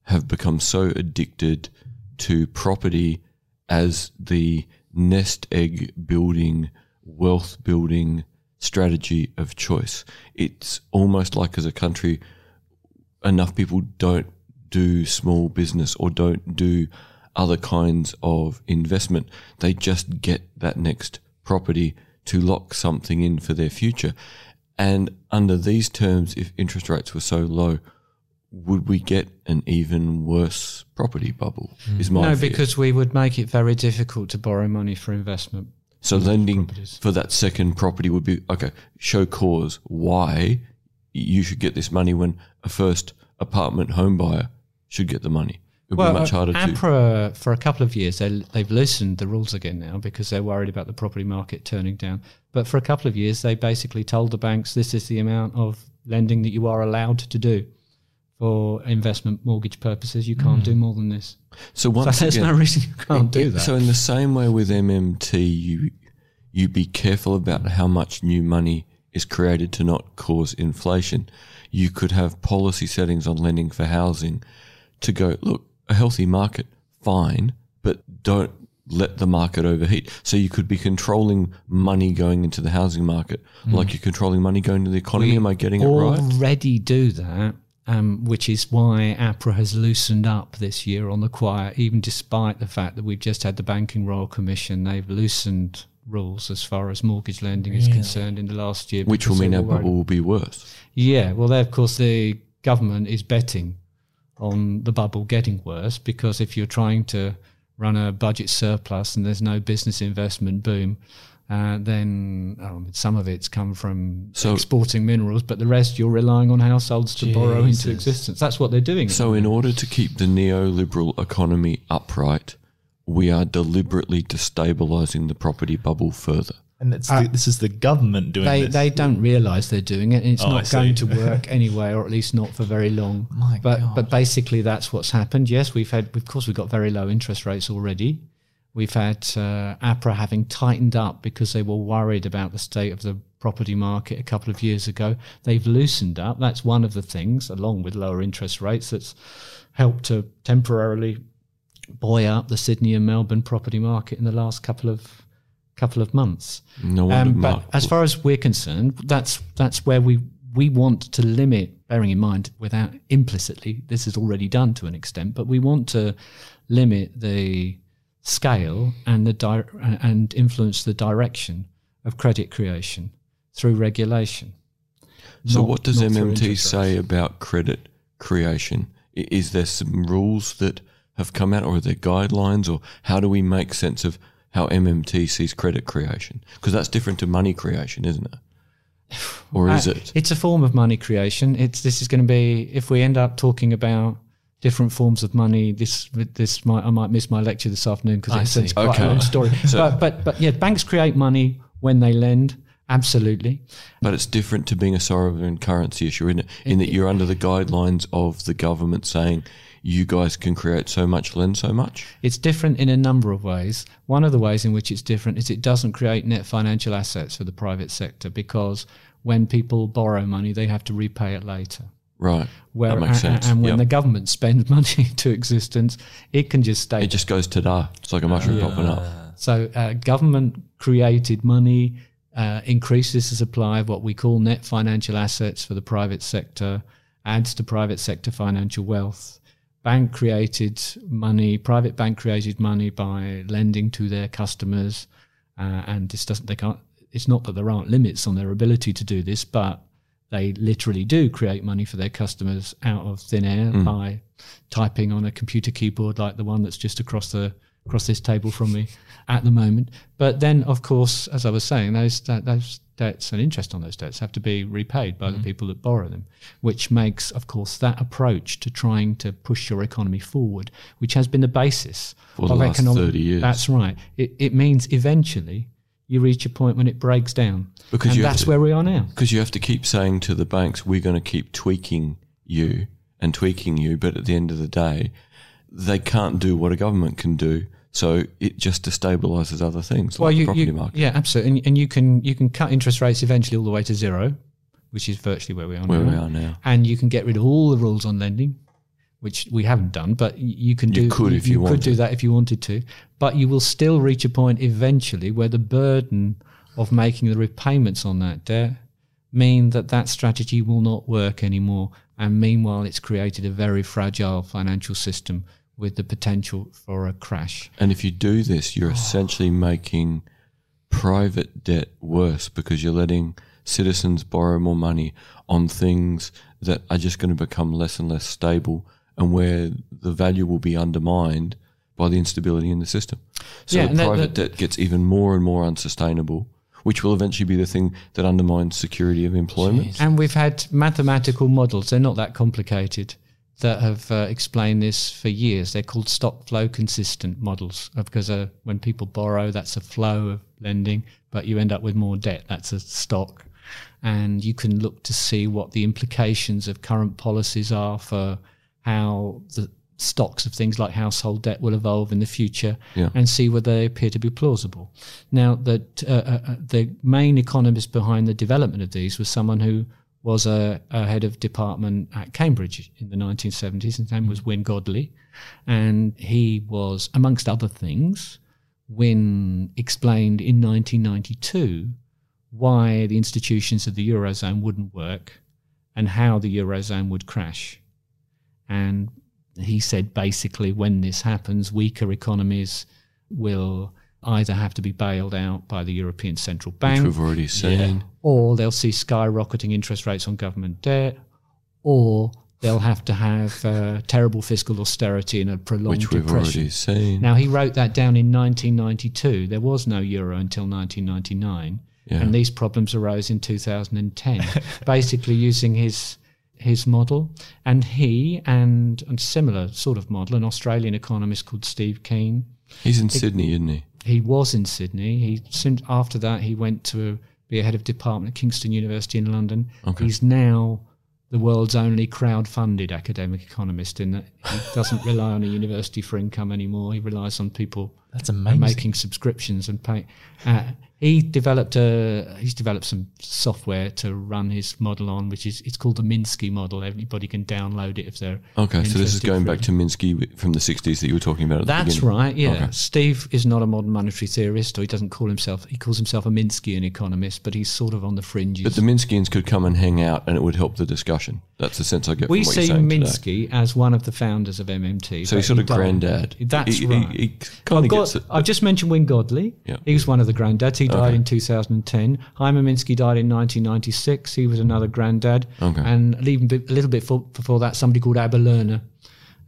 have become so addicted to property as the nest egg building, wealth building strategy of choice. It's almost like as a country, enough people don't do small business or don't do other kinds of investment. They just get that next property to lock something in for their future. And under these terms, if interest rates were so low, would we get an even worse property bubble? Hmm. Is my no, fear. because we would make it very difficult to borrow money for investment. so lending properties. for that second property would be okay. Show cause why you should get this money when a first apartment home buyer should get the money. It would be much harder to. APRA, uh, for a couple of years, they, they've loosened the rules again now because they're worried about the property market turning down. But for a couple of years, they basically told the banks this is the amount of lending that you are allowed to do for investment mortgage purposes. You can't hmm. do more than this. So So once there's again, no reason you can't do that. So in the same way with MMT, you you be careful about how much new money is created to not cause inflation. You could have policy settings on lending for housing to go look a healthy market, fine, but don't let the market overheat. So you could be controlling money going into the housing market, like you're controlling money going to the economy. Am I getting it right? already do that, um, which is why APRA has loosened up this year on the quiet, even despite the fact that we've just had the Banking Royal Commission. They've loosened rules as far as mortgage lending is concerned in the last year. Which will mean they our bubble will be worse. Yeah, well, they, of course, the government is betting on the bubble getting worse because if you're trying to run a budget surplus and there's no business investment boom, uh, then um, some of it's come from So- exporting minerals, but the rest you're relying on households to borrow into existence. That's what they're doing. So, in order to keep the neoliberal economy upright, we are deliberately destabilizing the property bubble further. And it's the, this is the government doing they this. they don't realise they're doing it, and it's Oh, I not see. going to work anyway, or at least not for very long. My but God. but basically, that's what's happened. Yes, we've had, of course, we've got very low interest rates already. We've had uh, APRA having tightened up because they were worried about the state of the property market a couple of years ago. They've loosened up. That's one of the things, along with lower interest rates, that's helped to temporarily buoy up the Sydney and Melbourne property market in the last couple of couple of months. No wonder Um, but as far as we're concerned, that's that's where we we want to limit. Bearing in mind, without implicitly, this is already done to an extent, but we want to limit the scale and the di- and influence the direction of credit creation through regulation. So, not- what does MMT say about credit creation? Is there some rules that have come out, or are there guidelines, or how do we make sense of how MMT sees credit creation? Because that's different to money creation, isn't it? Or is Uh, it? It's a form of money creation. It's this is going to be if we end up talking about different forms of money. This this might I might miss my lecture this afternoon because it's, quite Okay. a long story. So- but but but yeah, banks create money when they lend. Absolutely. But it's different to being a sovereign currency issue, isn't it? In that you're under the guidelines of the government saying you guys can create so much, lend so much. It's different in a number of ways. One of the ways in which it's different is it doesn't create net financial assets for the private sector because when people borrow money, they have to repay it later. Right. Where, that makes and, sense. and when Yep. the government spends money to existence, it can just stay it just goes to da. It's like a mushroom popping up. So, uh, government created money uh, increases the supply of what we call net financial assets for the private sector, adds to private sector financial wealth. Bank created money, private bank created money by lending to their customers, uh, and this doesn't. They can't. It's not that there aren't limits on their ability to do this, but they literally do create money for their customers out of thin air by typing on a computer keyboard like the one that's just across the across this table from me at the moment. But then, of course, as I was saying, those that, those debts and interest on those debts have to be repaid by the mm-hmm. people that borrow them, which makes, of course, that approach to trying to push your economy forward, which has been the basis For the of economic. 30 years. That's right. It, it means eventually you reach a point when it breaks down, Because and that's to- where we are now. Because you have to keep saying to the banks, we're going to keep tweaking you and tweaking you. But at the end of the day, they can't do what a government can do. So it just destabilizes other things like the property market. yeah, absolutely. And, and you can you can cut interest rates eventually all the way to zero, which is virtually where we are Where now. we are now. And you can get rid of all the rules on lending, which we haven't done, but you can You do. could if you could do that if you wanted to, but you will still reach a point eventually where the burden of making the repayments on that debt mean that that strategy will not work anymore. And meanwhile, it's created a very fragile financial system with the potential for a crash. And if you do this, you're oh. essentially making private debt worse because you're letting citizens borrow more money on things that are just going to become less and less stable and where the value will be undermined by the instability in the system. So Yeah, the and that- private that- debt gets even more and more unsustainable, which will eventually be the thing that undermines security of employment. And we've had mathematical models, they're not that complicated, that have uh, explained this for years. They're called stock flow consistent models because uh, when people borrow, that's a flow of lending, but you end up with more debt, that's a stock. And you can look to see what the implications of current policies are for how the stocks of things like household debt will evolve in the future Yeah. and see whether they appear to be plausible. Now, that uh, uh, uh, the main economist behind the development of these was someone who was a, a head of department at Cambridge in the 1970s. His name was Wynne Godley, and he was, amongst other things, Wynne explained in 1992 why the institutions of the Eurozone wouldn't work and how the Eurozone would crash. And he said basically when this happens, weaker economies will either have to be bailed out by the European Central Bank, Which we've already seen. or they'll see skyrocketing interest rates on government debt, or they'll have to have uh, terrible fiscal austerity and a prolonged Which we've depression. already seen. Now, he wrote that down in 1992. There was no euro until 1999, Yeah. and these problems arose in 2010, basically using his his model. And he and a similar sort of model, an Australian economist called Steve Keen, He's in Sydney, isn't he? He was in Sydney. He soon after that he went to be a head of department at Kingston University in London. Okay. He's now the world's only crowd-funded academic economist in that he doesn't rely on a university for income anymore. He relies on people That's amazing. making subscriptions and paying. Uh, he developed a he's developed some software to run his model on, which is it's called the Minsky model. Everybody can download it if they're Okay, so this is going back to Minsky from the 60s that you were talking about at That's beginning. right. Yeah, Okay. Steve is not a modern monetary theorist, or he doesn't call himself. He calls himself a Minskyan economist, but he's sort of on the fringes. But the Minskians could come and hang out and it would help the discussion. That's the sense I get we from what you're see saying today. Minsky as one of the founders of MMT. So he's sort he of granddad. That's he, right. He, he I've, of got- gets it. I've just mentioned Wynne Godley. Yeah. He was one of the granddads. He died Okay. in 2010. Hyman Minsky died in 1996. He was another granddad. Okay. And even bit, a little bit for, before that, somebody called Abba Lerner,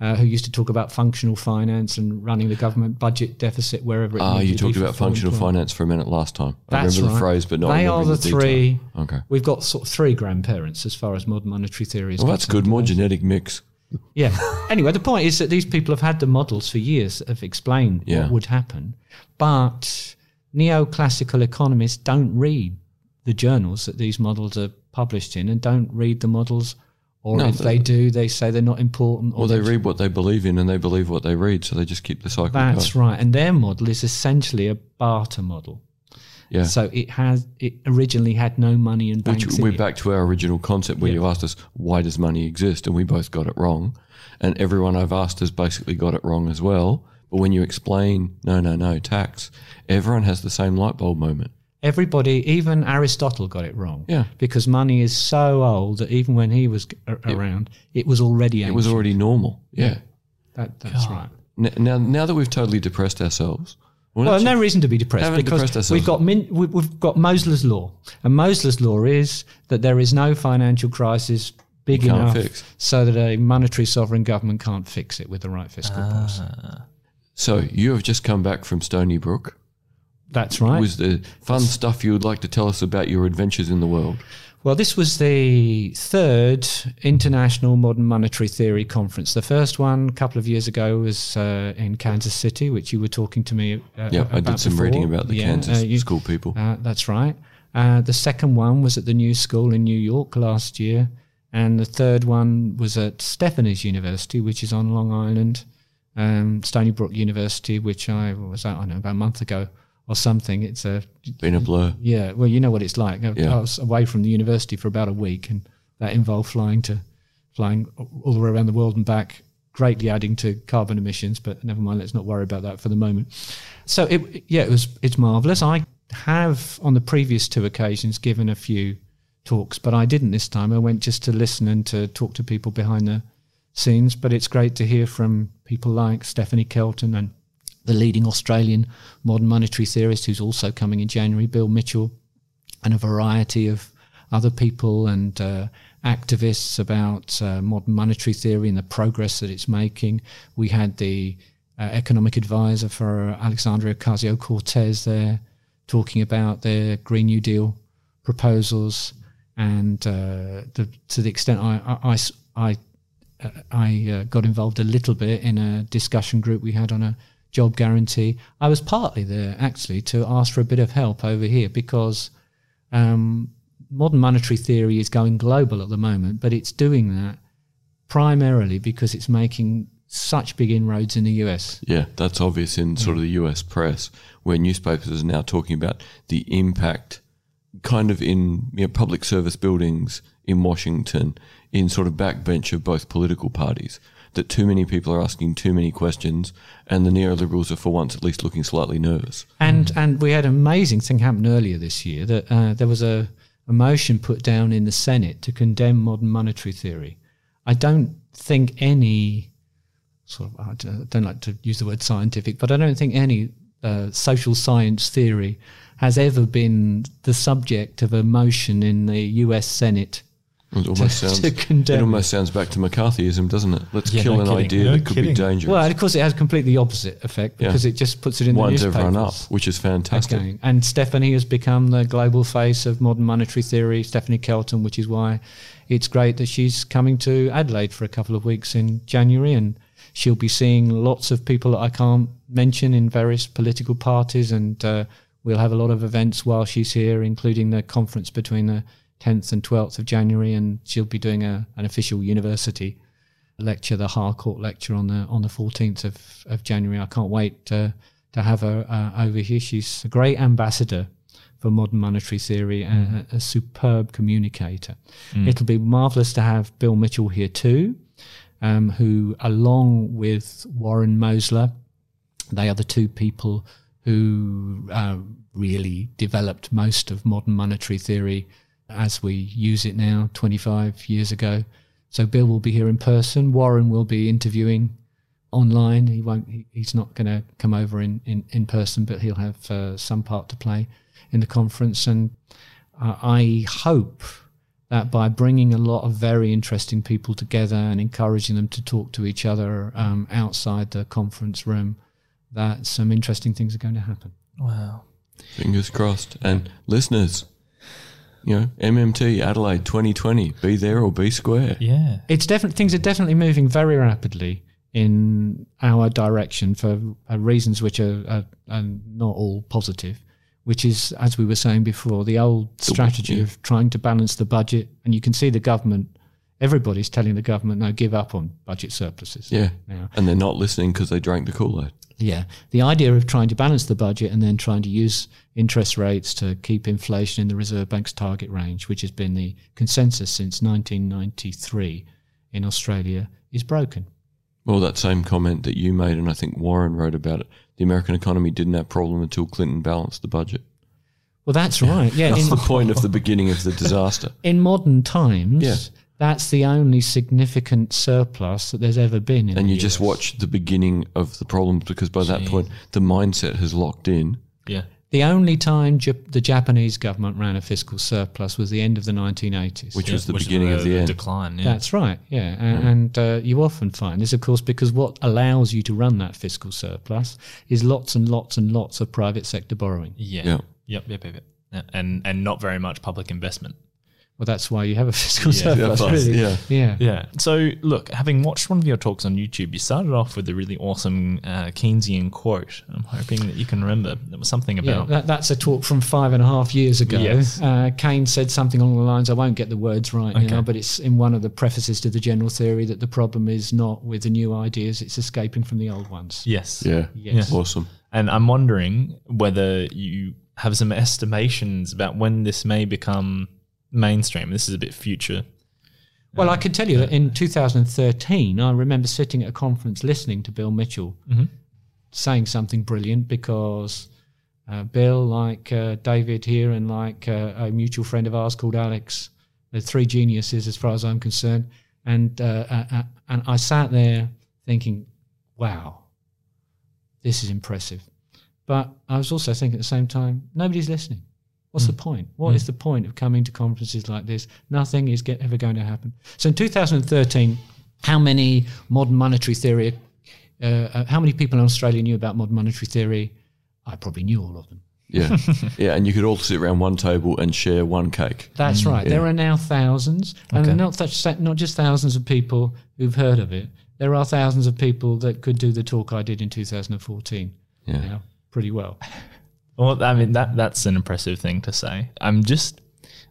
uh, who used to talk about functional finance and running the government budget deficit wherever it Ah, needed you talked about functional employment. finance for a minute last time. I That's remember the right. phrase, but not They are the the three. Okay. We've got sort of three grandparents as far as modern monetary theory is Well, that's good. More genetic mix. Yeah. anyway, the point is that these people have had the models for years that have explained Yeah. what would happen, but neoclassical economists don't read the journals that these models are published in and don't read the models, or No, if they- they do, they say they're not important. Or Well, they read what they believe in and they believe what they read, so they just keep the cycle That's going. right, and their model is essentially a barter model. Yeah. So it has it originally had no money and banks. Which we're it. back to our original concept where Yeah. you asked us, why does money exist? And we both got it wrong. And everyone I've asked has basically got it wrong as well. But when you explain, no, no, no, tax, everyone has the same light bulb moment. Everybody, even Aristotle, got it wrong. Yeah. Because money is so old that even when he was a- around, it was already It was already normal. Yeah. That, that's right. N- Now, now that we've totally depressed ourselves, well, Well, no reason to be depressed because depressed we've got min, we- we've got Mosler's law, and Mosler's law is that there is no financial crisis big enough fix. so that a monetary sovereign government can't fix it with the right fiscal Ah. policy. So you have just come back from Stony Brook. That's right. Was the fun stuff you would like to tell us about your adventures in the world? Well, this was the third International Modern Monetary Theory Conference. The first one a couple of years ago was uh, in Kansas City, which you were talking to me uh, Yeah, I did some before. reading about the Yeah, Kansas uh, you- school people. Uh, that's right. Uh, the second one was at the New School in New York last year. And the third one was at Stephanie's University, which is on Long Island, um, Stony Brook University, which I was at, I don't know, about a month ago or something. It's a Been a blur. yeah, well, you know what it's like. I, Yeah. I was away from the university for about a week, and that involved flying to flying all the way around the world and back, greatly adding to carbon emissions. But never mind, let's not worry about that for the moment. So it, yeah, it was it's marvelous. I have on the previous two occasions given a few talks, but I didn't this time. I went just to listen and to talk to people behind the scenes. But it's great to hear from people like Stephanie Kelton and the leading Australian modern monetary theorist who's also coming in January, Bill Mitchell, and a variety of other people and uh, activists about uh, modern monetary theory and the progress that it's making. We had the uh, economic advisor for Alexandria Ocasio Cortez there talking about their Green New Deal proposals. And uh, the, to the extent I, I, I, I, I uh, got involved a little bit in a discussion group we had on a job guarantee. I was partly there actually to ask for a bit of help over here because um, modern monetary theory is going global at the moment, but it's doing that primarily because it's making such big inroads in the US. Yeah, that's obvious in sort of the US press, where newspapers are now talking about the impact kind of in you know, public service buildings in Washington, in sort of backbench of both political parties. that too many people are asking too many questions, and the neoliberals are for once at least looking slightly nervous. And and we had an amazing thing happen earlier this year that uh, there was a, a motion put down in the Senate to condemn modern monetary theory. I don't think any sort of I don't don't like to use the word scientific, but I don't think any uh, social science theory has ever been the subject of a motion in the U.S. Senate It almost to sounds. It almost sounds back to McCarthyism, doesn't it? Let's Yeah, kill no an kidding. idea No that could be dangerous. Well, of course, it has completely opposite effect Yeah. because it just puts it in winds the newspapers. everyone up, which is fantastic. And Stephanie has become the global face of modern monetary theory, Stephanie Kelton, which is why it's great that she's coming to Adelaide for a couple of weeks in January. And she'll be seeing lots of people that I can't mention in various political parties. And uh, we'll have a lot of events while she's here, including the conference between the 10th and 12th of January. And she'll be doing a, an official university lecture, the Harcourt lecture on the on the 14th of, of January. I can't wait to, to have her uh, over here. She's a great ambassador for modern monetary theory and a, a superb communicator. It'll be marvelous to have Bill Mitchell here too, um, who, along with Warren Mosler, they are the two people who uh, really developed most of modern monetary theory as we use it now 25 years ago. So Bill will be here in person. Warren will be interviewing online. He won't. He, he's not going to come over in, in, in person, but he'll have uh, some part to play in the conference. And uh, I hope that by bringing a lot of very interesting people together and encouraging them to talk to each other um, outside the conference room, that some interesting things are going to happen. Wow. Fingers crossed. And listeners, you know, MMT Adelaide 2020, be there or be square. Yeah. It's definitely things are definitely moving very rapidly in our direction for uh, reasons which are, are, are not all positive. Which is, as we were saying before, the old strategy yeah. of trying to balance the budget, and you can see the government. Everybody's telling the government, "No, give up on budget surpluses." Yeah. Now, And they're not listening because they drank the Kool Aid. yeah, the idea of trying to balance the budget and then trying to use interest rates to keep inflation in the Reserve Bank's target range, which has been the consensus since 1993 in Australia, is broken. Well, that same comment that you made, and I think Warren wrote about it. The American economy didn't have problem until Clinton balanced the budget. Well, that's right. Yeah, That's in, the point of the beginning of the disaster. in modern times, Yeah. that's the only significant surplus that there's ever been. In And the you just watch the beginning of the problems because by that point, the mindset has locked in. Yeah. The only time Jap- the Japanese government ran a fiscal surplus was the end of the 1980s. Which was the Which is beginning of the end. decline. Yeah. That's right, yeah. And, and uh, you often find this, of course, because what allows you to run that fiscal surplus is lots and lots and lots of private sector borrowing. yeah. Yeah. Yep. Yep. Yep. yep. Yeah. And and not very much public investment. Well, that's why you have a fiscal Yeah, surplus, surplus, really. yeah. yeah. Yeah. So, look, having watched one of your talks on YouTube, you started off with a really awesome uh, Keynesian quote. I'm hoping that you can remember. There was something Yeah, about. that, that's a talk from five and a half years ago. Yes. Uh, Keynes said something along the lines, I won't get the words right Okay. now, but it's in one of the prefaces to the general theory that the problem is not with the new ideas, it's escaping from the old ones. yes. Yeah. Yes. Awesome. And I'm wondering whether you have some estimations about when this may become mainstream. This is a bit future. Well, I can tell you that in 2013, I remember sitting at a conference listening to Bill Mitchell saying something brilliant because uh, Bill, like uh, David here, and like uh, a mutual friend of ours called Alex, they're three geniuses as far as I'm concerned. And uh, uh, uh, and I sat there thinking, wow, this is impressive. But I was also thinking at the same time, nobody's listening. What's the point? What is the point of coming to conferences like this? Nothing is get, ever going to happen. So in 2013, how many modern monetary theory, uh, uh, how many people in Australia knew about modern monetary theory? I probably knew all of them. Yeah. yeah. And you could all sit around one table and share one cake. That's right. There are now thousands, and Okay. not such, not just thousands of people who've heard of it. There are thousands of people that could do the talk I did in 2014. Yeah. Now, pretty well. Well, I mean that that's an impressive thing to say. I'm just,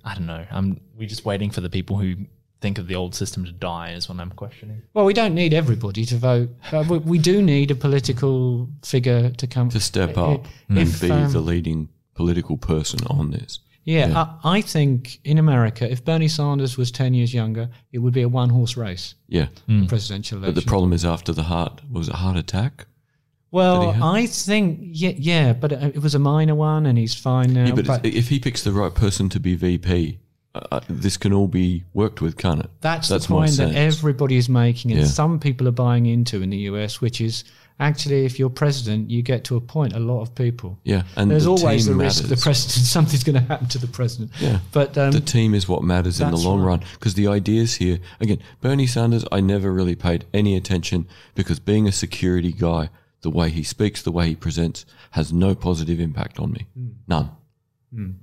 I don't know. I'm we're just waiting for the people who think of the old system to die is what I'm questioning. Well, we don't need everybody to vote. Uh, we, we do need a political figure to come To step up If, and be um, the leading political person on this. Yeah, Yeah. I, I think in America, if Bernie Sanders was 10 years younger, it would be a one horse race, Yeah. the presidential But the problem is after the heart, was a heart attack? Well, Did he have- I think, yeah, yeah, but it it was a minor one and he's fine now. Yeah, but, but if he picks the right person to be VP, uh, uh, this can all be worked with, can't it? that's, that's the point that everybody is making and Yeah. some people are buying into in the US, which is actually if you're president, you get to appoint a lot of people. Yeah, and There's the always the risk the president something's going to happen to the president. Yeah. But um, the team is what matters in the long right. run because the ideas here again bernie sanders i never really paid any attention because being a security guy the way he speaks the way he presents has no positive impact on me Hmm. none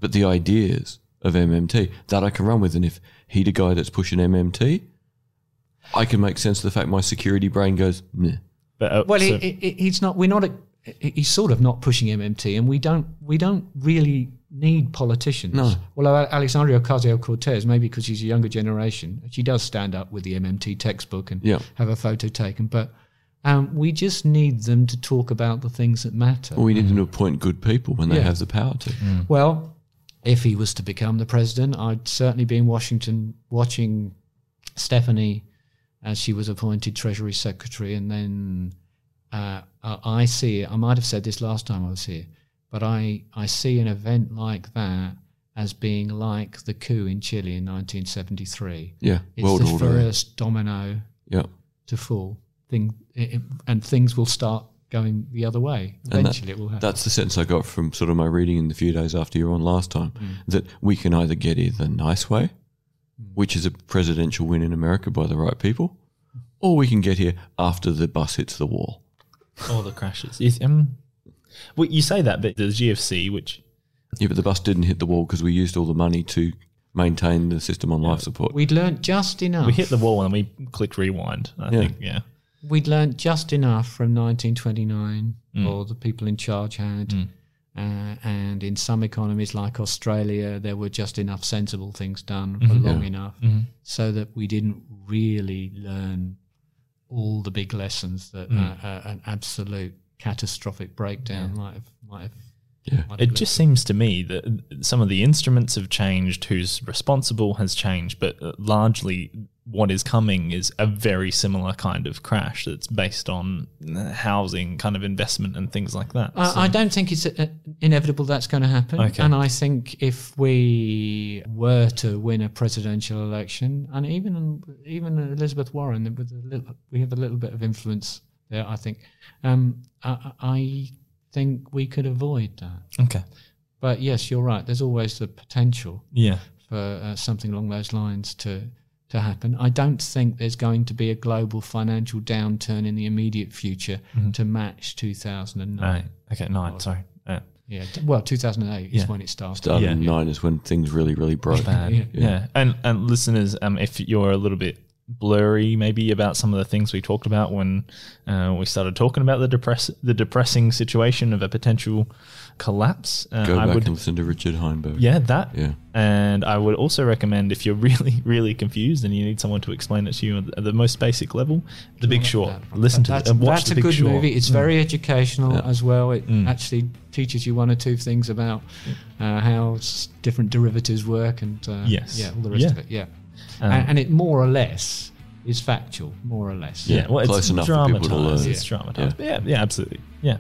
but the ideas of mmt that i can run with and if he the guy that's pushing mmt i can make sense of the fact my security brain goes Meh. But, uh, Well, so- he, he, he's not. We're not. A, he's sort of not pushing MMT, and we don't. We don't really need politicians. No. Well, Alexandria Ocasio Cortez, maybe because she's a younger generation, she does stand up with the MMT textbook and Yeah. have a photo taken. But um, we just need them to talk about the things that matter. we need them to appoint good people when they Yeah. have the power to Well, if he was to become the president, I'd certainly be in Washington watching Stephanie as she was appointed Treasury Secretary, and then uh, I I see. I might have said this last time I was here, but I I see an event like that as being like the coup in Chile in 1973. yeah It's world the order first domino yeah to fall. Thing it, it- and things will start going the other way. And that- Eventually, it will happen. That's the sense I got from sort of my reading in the few days after you were on last time. Mm. That we can either get here the nice way, Mm. which is a presidential win in America by the right people, or we can get here after the bus hits the wall. all the crashes. Is, um, well, you say that, but the GFC, which Yeah, but the bus didn't hit the wall because we used all the money to maintain the system on life support. We'd learnt just enough. we hit the wall and we clicked rewind. I Yeah. think, yeah. We'd learnt just enough from 1929, Mm. or the people in charge had. Uh, and in some economies like Australia, there were just enough sensible things done for Mm-hmm. long enough so that we didn't really learn all the big lessons that Mm. uh, uh, an absolute catastrophic breakdown might have. Might have Yeah. might have It led just seems to me that some of the instruments have changed, who's responsible has changed, but uh, largely what is coming is a very similar kind of crash that's based on uh, housing kind of investment and things like that. So- I, I don't think it's uh, inevitable that's going to happen. Okay. And I think if we were to win a presidential election, and even even Elizabeth Warren, with a little, we have a little bit of influence there. I think. Um, I, I think we could avoid that. okay. But yes, you're right. There's always the potential Yeah. for uh, something along those lines to to happen. I don't think there's going to be a global financial downturn in the immediate future to match 2009. Right. Okay. Nine. Sorry. Uh, Yeah, well, 2008 Yeah. is when it started. Started Yeah. in nine is when things really, really broke. bad. Yeah. Yeah. And and listeners, um, if you're a little bit blurry maybe about some of the things we talked about when uh, we started talking about the depress the depressing situation of a potential collapse, uh, Go I back would and listen to Richard Heinberg. yeah that Yeah. And I would also recommend if you're really, really confused and you need someone to explain it to you at the most basic level, The Big Short. Listen to that's, it and watch that's The a Big good Short. movie. It's very educational Yeah. as well. It actually teaches you one or two things about uh, how different derivatives work and uh, Yes. yeah, all the rest Yeah. of it. Yeah, Um, and, and it more or less is factual, more or less. Yeah, well, close it's enough for people to dramatized. learn. It's dramatized. Yeah. yeah, absolutely. Yeah.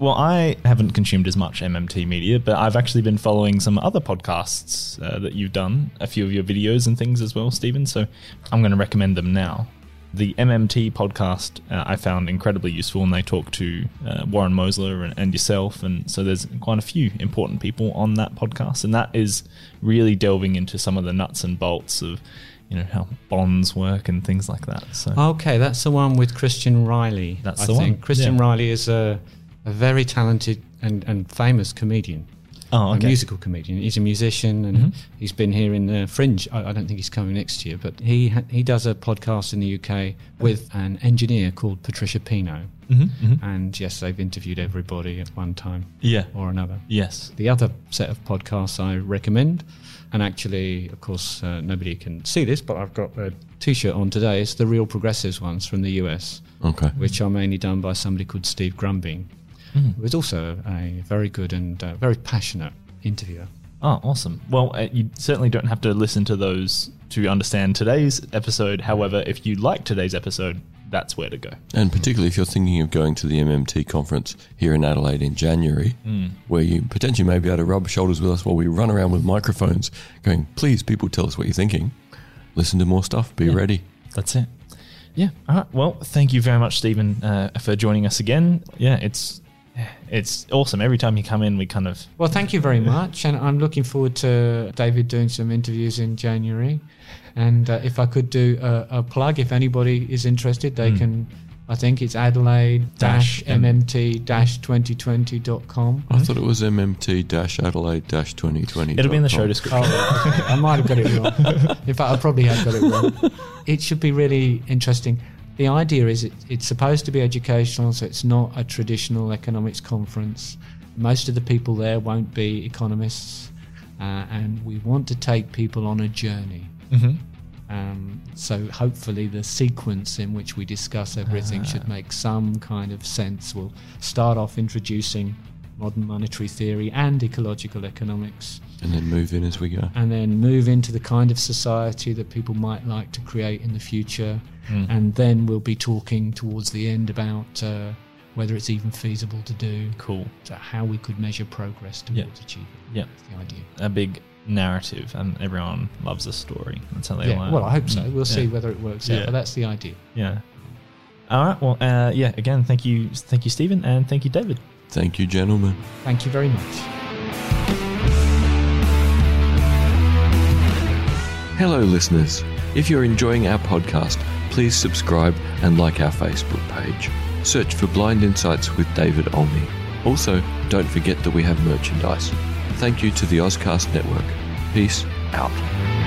Well, I haven't consumed as much MMT media, but I've actually been following some other podcasts uh, that you've done, a few of your videos and things as well, Steven. So I'm going to recommend them now. The MMT podcast uh, I found incredibly useful, and they talk to uh, Warren Mosler and, and yourself, and so there's quite a few important people on that podcast, and that is really delving into some of the nuts and bolts of, you know, how bonds work and things like that. So Okay, that's the one with Christian Reilly. That's I the think one, Christian yeah. Riley is a, a very talented and, and famous comedian. Oh, a okay. Mm-hmm. musical comedian. He's a musician, and he's been here in the Fringe. I, I don't think he's coming next year, but he ha- he does a podcast in the UK with an engineer called Patricia Pino. Mhm, mhm. And yes, they've interviewed everybody at one time Yeah. or another. Yes. The other set of podcasts I recommend, and actually, of course, uh, nobody can see this, but I've got a T-shirt on today. It's the Real Progressives ones from the US Okay. which are mainly done by somebody called Steve Grumbine, Mm. who is also a very good and uh, very passionate interviewer. Oh, awesome. Well, uh, you certainly don't have to listen to those to understand today's episode. However, if you like today's episode, that's where to go. And particularly if you're thinking of going to the MMT conference here in Adelaide in January, where you potentially may be able to rub shoulders with us while we run around with microphones going, please, people, tell us what you're thinking. Listen to more stuff. Be ready. That's it. Yeah. All right. Well, thank you very much, Steven, uh, for joining us again. Yeah, it's it's awesome. Every time you come in, we kind of Well, thank you very much, and I'm looking forward to David doing some interviews in January. And uh, if I could do a, a plug, if anybody is interested, they can. I think it's Adelaide Dash MMT 2020.com. I thought it was MMT Adelaide 2020. it'll be in the show Oh, description. right, okay. I might have got it wrong. In fact, I probably have got it wrong. It should be really interesting. The idea is it, it's supposed to be educational, so it's not a traditional economics conference. Most of the people there won't be economists, uh, and we want to take people on a journey. Mhm. Um, so hopefully, the sequence in which we discuss everything should make some kind of sense. We'll start off introducing modern monetary theory and ecological economics And then move in as we go. and then move into the kind of society that people might like to create in the future. And then we'll be talking towards the end about uh, whether it's even feasible to do, Cool. so how we could measure progress towards Yeah. achieving. Yeah. That's the idea. A big narrative, and everyone loves a story. That's how they yeah, learn. well, I hope so. Mm, We'll see whether it works Yeah. out, but that's the idea. Yeah. All right. Well, uh, yeah. Again, thank you, thank you, Steven, and thank you, David. Thank you, gentlemen. Thank you very much. Hello, listeners. If you're enjoying our podcast, please subscribe and like our Facebook page. Search for Blind Insights with David Olney. Also, don't forget that we have merchandise. Thank you to the Ozcast Network. Peace out.